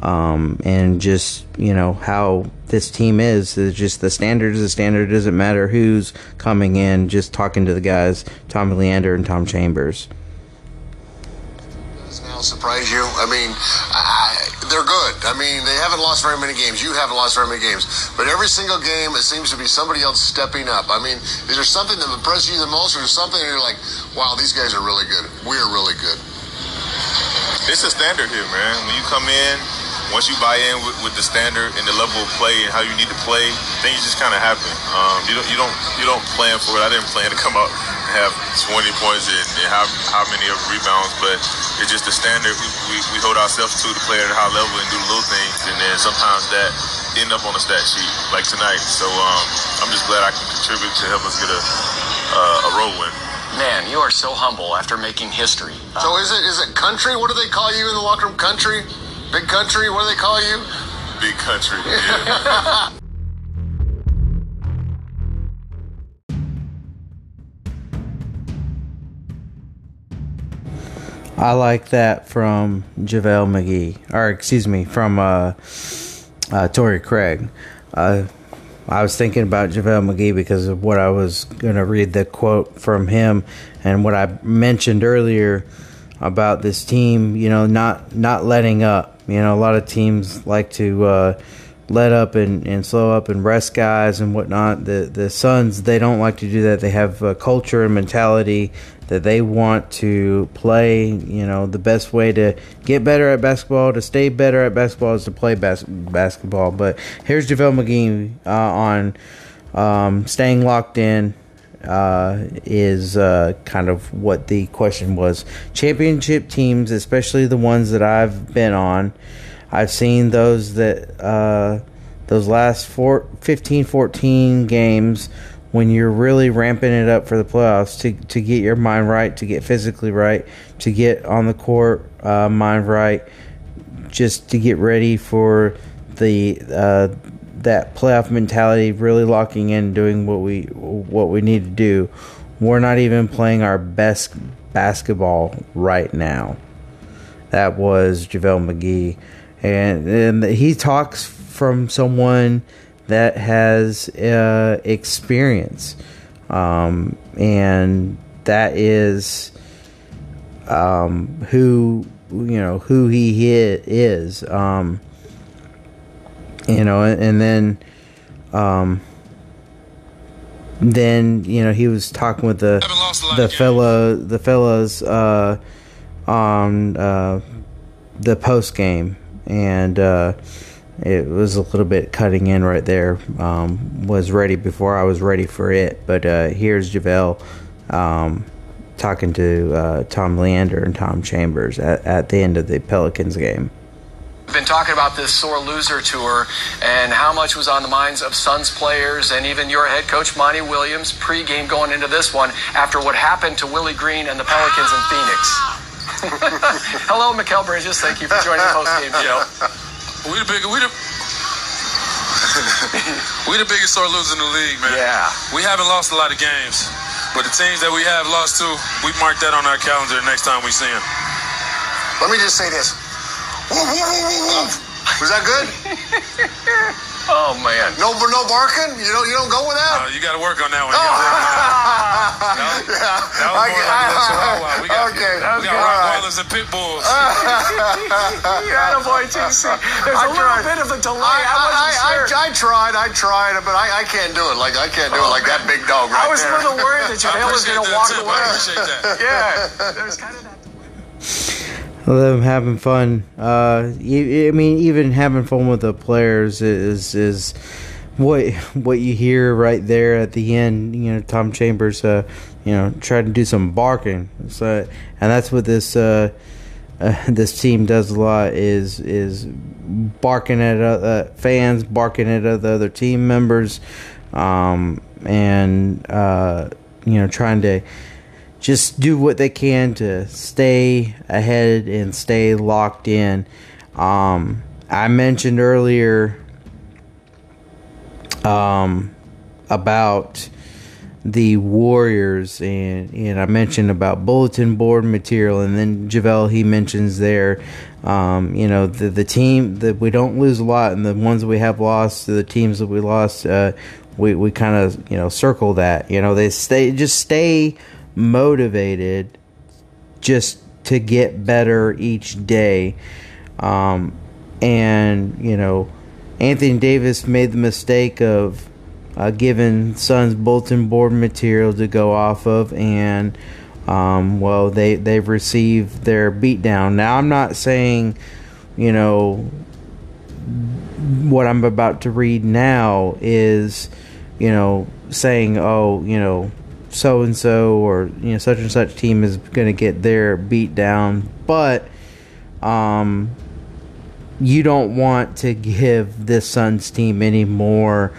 um, and just you know how this team is. It's just the standard is the standard. It doesn't matter who's coming in. Just talking to the guys, Tommy Leander and Tom Chambers. Now surprise you? I mean, I, they're good. I mean, they haven't lost very many games. You haven't lost very many games. But every single game, it seems to be somebody else stepping up. I mean, is there something that impresses you the most, or is there something that you're like, wow, these guys are really good. We're really good. It's a standard here, man. When you come in, once you buy in with, with, the standard and the level of play and how you need to play, things just kind of happen. Um, you don't you don't you don't plan for it. I didn't plan to come out have 20 points and, and how how many of rebounds, but it's just the standard we, we, we, hold ourselves to to play at a high level and do little things, and then sometimes that end up on the stat sheet like tonight. So um, I'm just glad I can contribute to help us get a uh, a road win. Man, you are so humble after making history. So is it is it country? What do they call you in the locker room? Country, big country. What do they call you? Big country. Yeah. I like that from JaVale McGee, or excuse me, from uh, uh, Torrey Craig. Uh, I was thinking about JaVale McGee because of what I was going to read the quote from him and what I mentioned earlier about this team, you know, not not letting up. You know, a lot of teams like to uh, let up and, and slow up and rest guys and whatnot. The the Suns they don't like to do that. They have a culture and mentality that they want to play. You know, the best way to get better at basketball, to stay better at basketball, is to play bas- basketball. But here's JaVale McGee uh, on um, staying locked in. Uh, is uh, kind of what the question was. Championship teams, especially the ones that I've been on, I've seen those that uh, those last four, 15, 14 games when you're really ramping it up for the playoffs to, to get your mind right, to get physically right, to get on the court uh, mind right, just to get ready for the uh, that playoff mentality, really locking in, doing what we what we need to do. We're not even playing our best basketball right now. That was JaVale McGee, and and he talks from someone that has uh, experience, um, and that is um, who you know who he is. Um, you know, and then, um, then you know he was talking with the the fella the fellas uh, on uh, the post game, and uh, it was a little bit cutting in right there. Um, was ready before I was ready for it, but uh, here's JaVale um, talking to uh, Tom Leander and Tom Chambers at, at the end of the Pelicans game. We've been talking about this sore loser tour and how much was on the minds of Suns players and even your head coach Monty Williams pregame going into this one after what happened to Willie Green and the Pelicans in Phoenix. Hello, Mikal Bridges. Thank you for joining the postgame show. We the big we the we the biggest sore loser in the league, man. Yeah. We haven't lost a lot of games, but the teams that we have lost to, we mark that on our calendar the next time we see them. Let me just say this. Woo, woo, woo, woo, woo. Was that good? oh man. No, no barking. You don't. You don't go with that. Uh, you got to work on that one. Oh. You gotta work on that. No, yeah. that was more like a chihuahua. We got, okay. we got Rottweilers and pit bulls. Attaboy, TC. There's a little bit of a delay. I, I, wasn't I, sure. I, I tried. I tried, but I, I can't do it. Like I can't do it like that big dog right I was there. a little worried that JaVale was going to walk tip. away. I appreciate that. Yeah. There's kind of that. Them having fun. Uh, I mean, even having fun with the players is is what what you hear right there at the end. You know, Tom Chambers, uh, you know, tried to do some barking. So, and that's what this uh, uh, this team does a lot is is barking at uh, fans, barking at the other team members, um, and uh, you know, trying to just do what they can to stay ahead and stay locked in. Um, I mentioned earlier um, about the Warriors, and, and I mentioned about bulletin board material, and then JaVale he mentions there, um, you know, the the team that we don't lose a lot, and the ones that we have lost, the teams that we lost, uh, we we kind of you know circle that, you know, they stay just stay motivated, just to get better each day, um, and you know, Anthony Davis made the mistake of uh, given Suns bulletin board material to go off of, and um, well, they they've received their beatdown. Now, I'm not saying, you know, what I'm about to read now is, you know, saying, oh, you know, so and so or you know such and such team is going to get their beat down, but um, you don't want to give this Suns team any more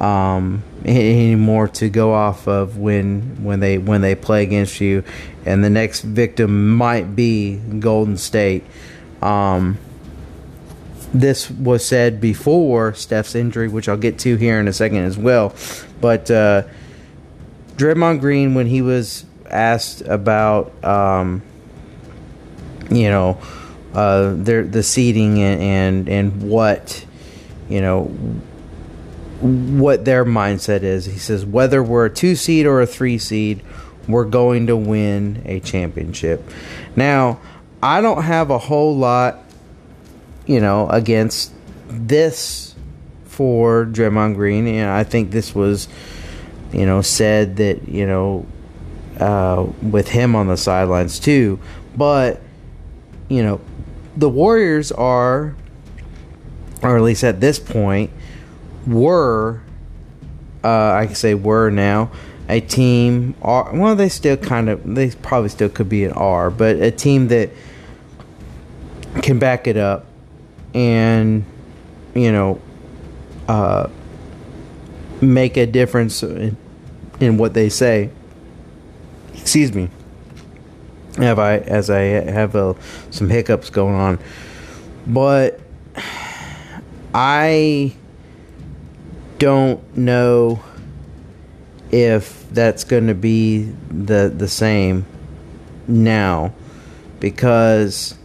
um, any more to go off of when when they when they play against you, and the next victim might be Golden State. Um, this was said before Steph's injury, which I'll get to here in a second as well. But uh, Draymond Green, when he was asked about, um, you know, uh, their the seating and, and and what, you know, what their mindset is. He says whether we're a two seed or a three seed, we're going to win a championship. Now, I don't have a whole lot, you know, against this for Draymond Green, and I think this was, you know, said that you know, uh, with him on the sidelines too. But you know, the Warriors are, or at least at this point, were, uh, I can say were now, a team. Are, well, they still kind of, they probably still could be an R, but a team that can back it up and, you know, uh, make a difference in what they say. Excuse me. Have I as I have uh, some hiccups going on, but I don't know if that's going to be the the same now because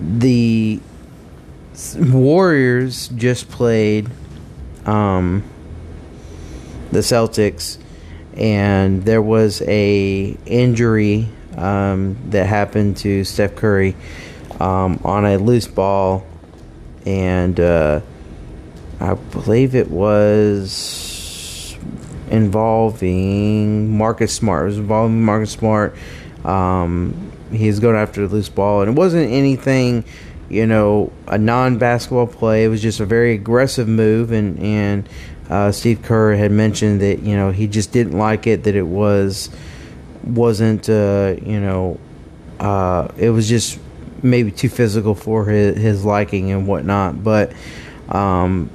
the Warriors just played um, the Celtics and there was a injury um, that happened to Steph Curry um, on a loose ball and uh, I believe it was involving Marcus Smart. It was involving Marcus Smart. Um, he's going after the loose ball, and it wasn't anything, you know, a non-basketball play. It was just a very aggressive move, and and uh, Steve Kerr had mentioned that you know he just didn't like it. That it was wasn't uh, you know uh, it was just maybe too physical for his, his liking and whatnot, but. Um,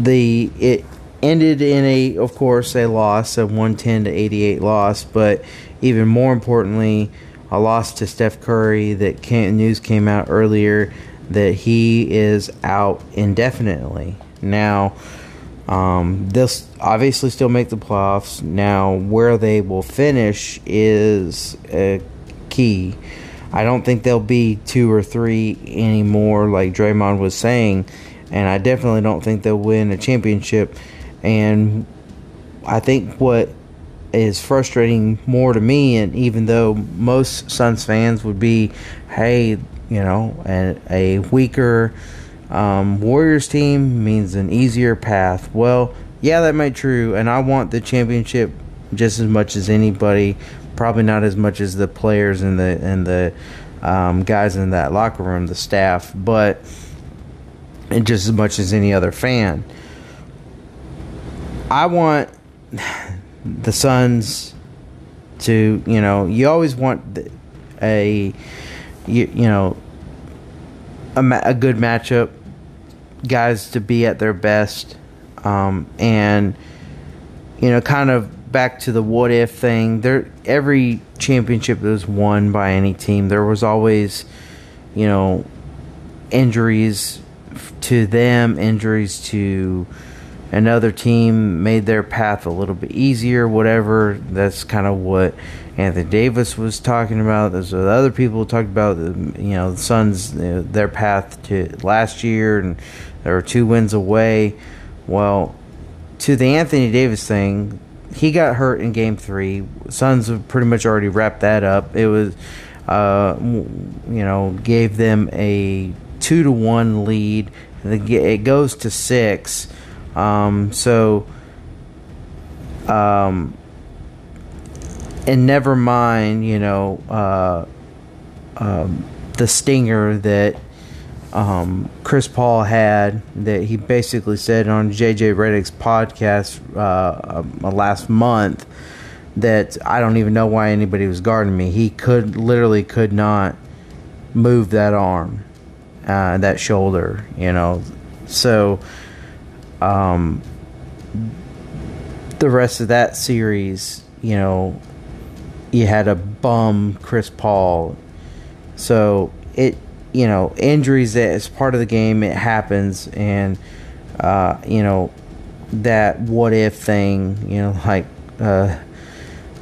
the it ended in a of course a loss a 110 to 88 loss but even more importantly a loss to Steph Curry that came, news came out earlier that he is out indefinitely now um, they'll obviously still make the playoffs now where they will finish is a key I don't think they'll be two or three anymore like Draymond was saying and I definitely don't think they'll win a championship. And I think what is frustrating more to me, and even though most Suns fans would be, hey, you know, a, a weaker um, Warriors team means an easier path. Well, yeah, that might be true, and I want the championship just as much as anybody. Probably not as much as the players and the and the um, guys in that locker room, the staff, but just as much as any other fan. I want the Suns to, you know, you always want a, you, you know, a, a good matchup, guys to be at their best, um, and you know, kind of back to the what if thing. There, every championship that was won by any team, there was always, you know, injuries to them, injuries to another team made their path a little bit easier, whatever. That's kind of what Anthony Davis was talking about. There's other people talked about, you know, the Suns, their path to last year, and they were two wins away. Well, to the Anthony Davis thing, he got hurt in game three. Suns have pretty much already wrapped that up. It was, uh, you know, gave them a two to one lead. It goes to six. Um, so, um, and never mind, you know, uh, um, the stinger that um, Chris Paul had that he basically said on JJ Redick's podcast uh, uh, last month that I don't even know why anybody was guarding me. He could literally could not move that arm. uh, that shoulder, you know. So, um, the rest of that series, you know, you had a bum Chris Paul. So it, you know, injuries is part of the game. It happens, and uh, you know, that what if thing, you know, like uh,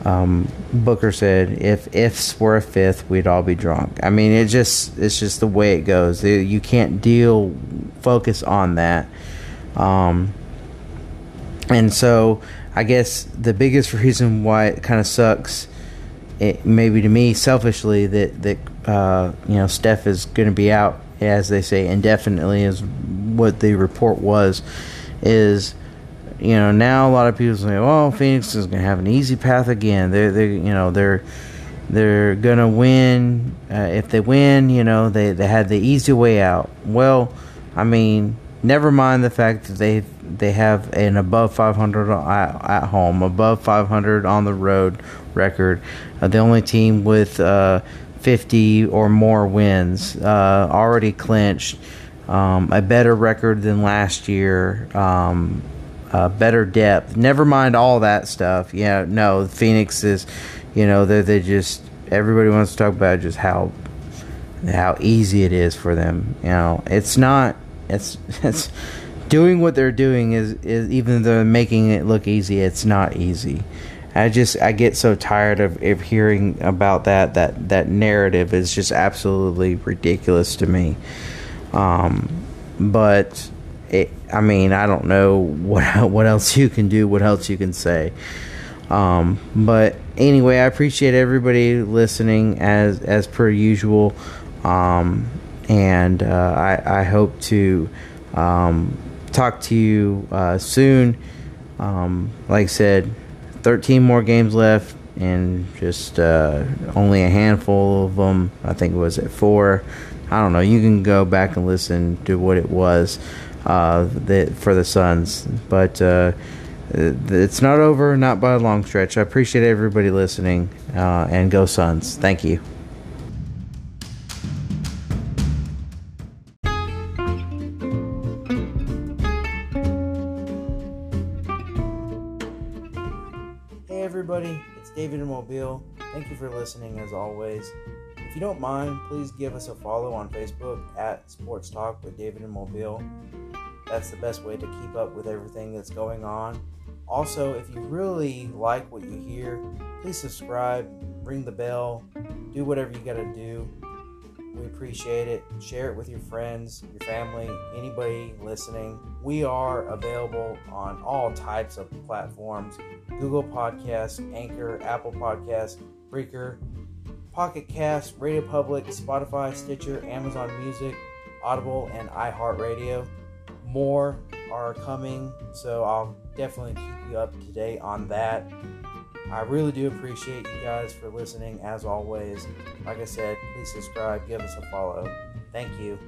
um, Booker said, if ifs were a fifth, we'd all be drunk. I mean, it just it's just the way it goes. You can't deal focus on that. Um, and so I guess the biggest reason why it kind of sucks, it, maybe to me selfishly, that that uh, you know Steph is going to be out, as they say, indefinitely, is what the report was, is you know now a lot of people say, "Oh, Phoenix is going to have an easy path again." They're they you know they're they're going to win. Uh, if they win, you know they they had the easy way out. Well, I mean, never mind the fact that they they have an above 500 at, home, above 500 on the road record. Uh, the only team with uh, 50 or more wins, uh, already clinched. Um, a better record than last year. Um, uh, better depth. Never mind all that stuff. Yeah, no, Phoenix is, you know, they they just everybody wants to talk about just how how easy it is for them. You know, it's not. It's it's doing what they're doing is is even though they're making it look easy, it's not easy. I just I get so tired of, of hearing about that that that narrative is just absolutely ridiculous to me. Um, but it, I mean, I don't know what what else you can do, what else you can say. Um, but anyway, I appreciate everybody listening as as per usual, um, and uh, I I hope to um, talk to you uh, soon. Um, like I said, 13 more games left, and just uh, only a handful of them. I think it was at four. I don't know. You can go back and listen to what it was uh, the, for the Suns, but uh, it's not over, not by a long stretch. I appreciate everybody listening, uh, and go Suns. Thank you. Mobile. Thank you for listening as always. If you don't mind, please give us a follow on Facebook at Sports Talk with David and Mobile. That's the best way to keep up with everything that's going on. Also, if you really like what you hear, please subscribe, ring the bell, do whatever you got to do. We appreciate it. Share it with your friends, your family, anybody listening. We are available on all types of platforms Google Podcasts, Anchor, Apple Podcasts, Breaker, Pocket Cast, Radio Public, Spotify, Stitcher, Amazon Music, Audible, and iHeartRadio. More are coming, so I'll definitely keep you up to date on that. I really do appreciate you guys for listening as always. Like I said, please subscribe, give us a follow. Thank you.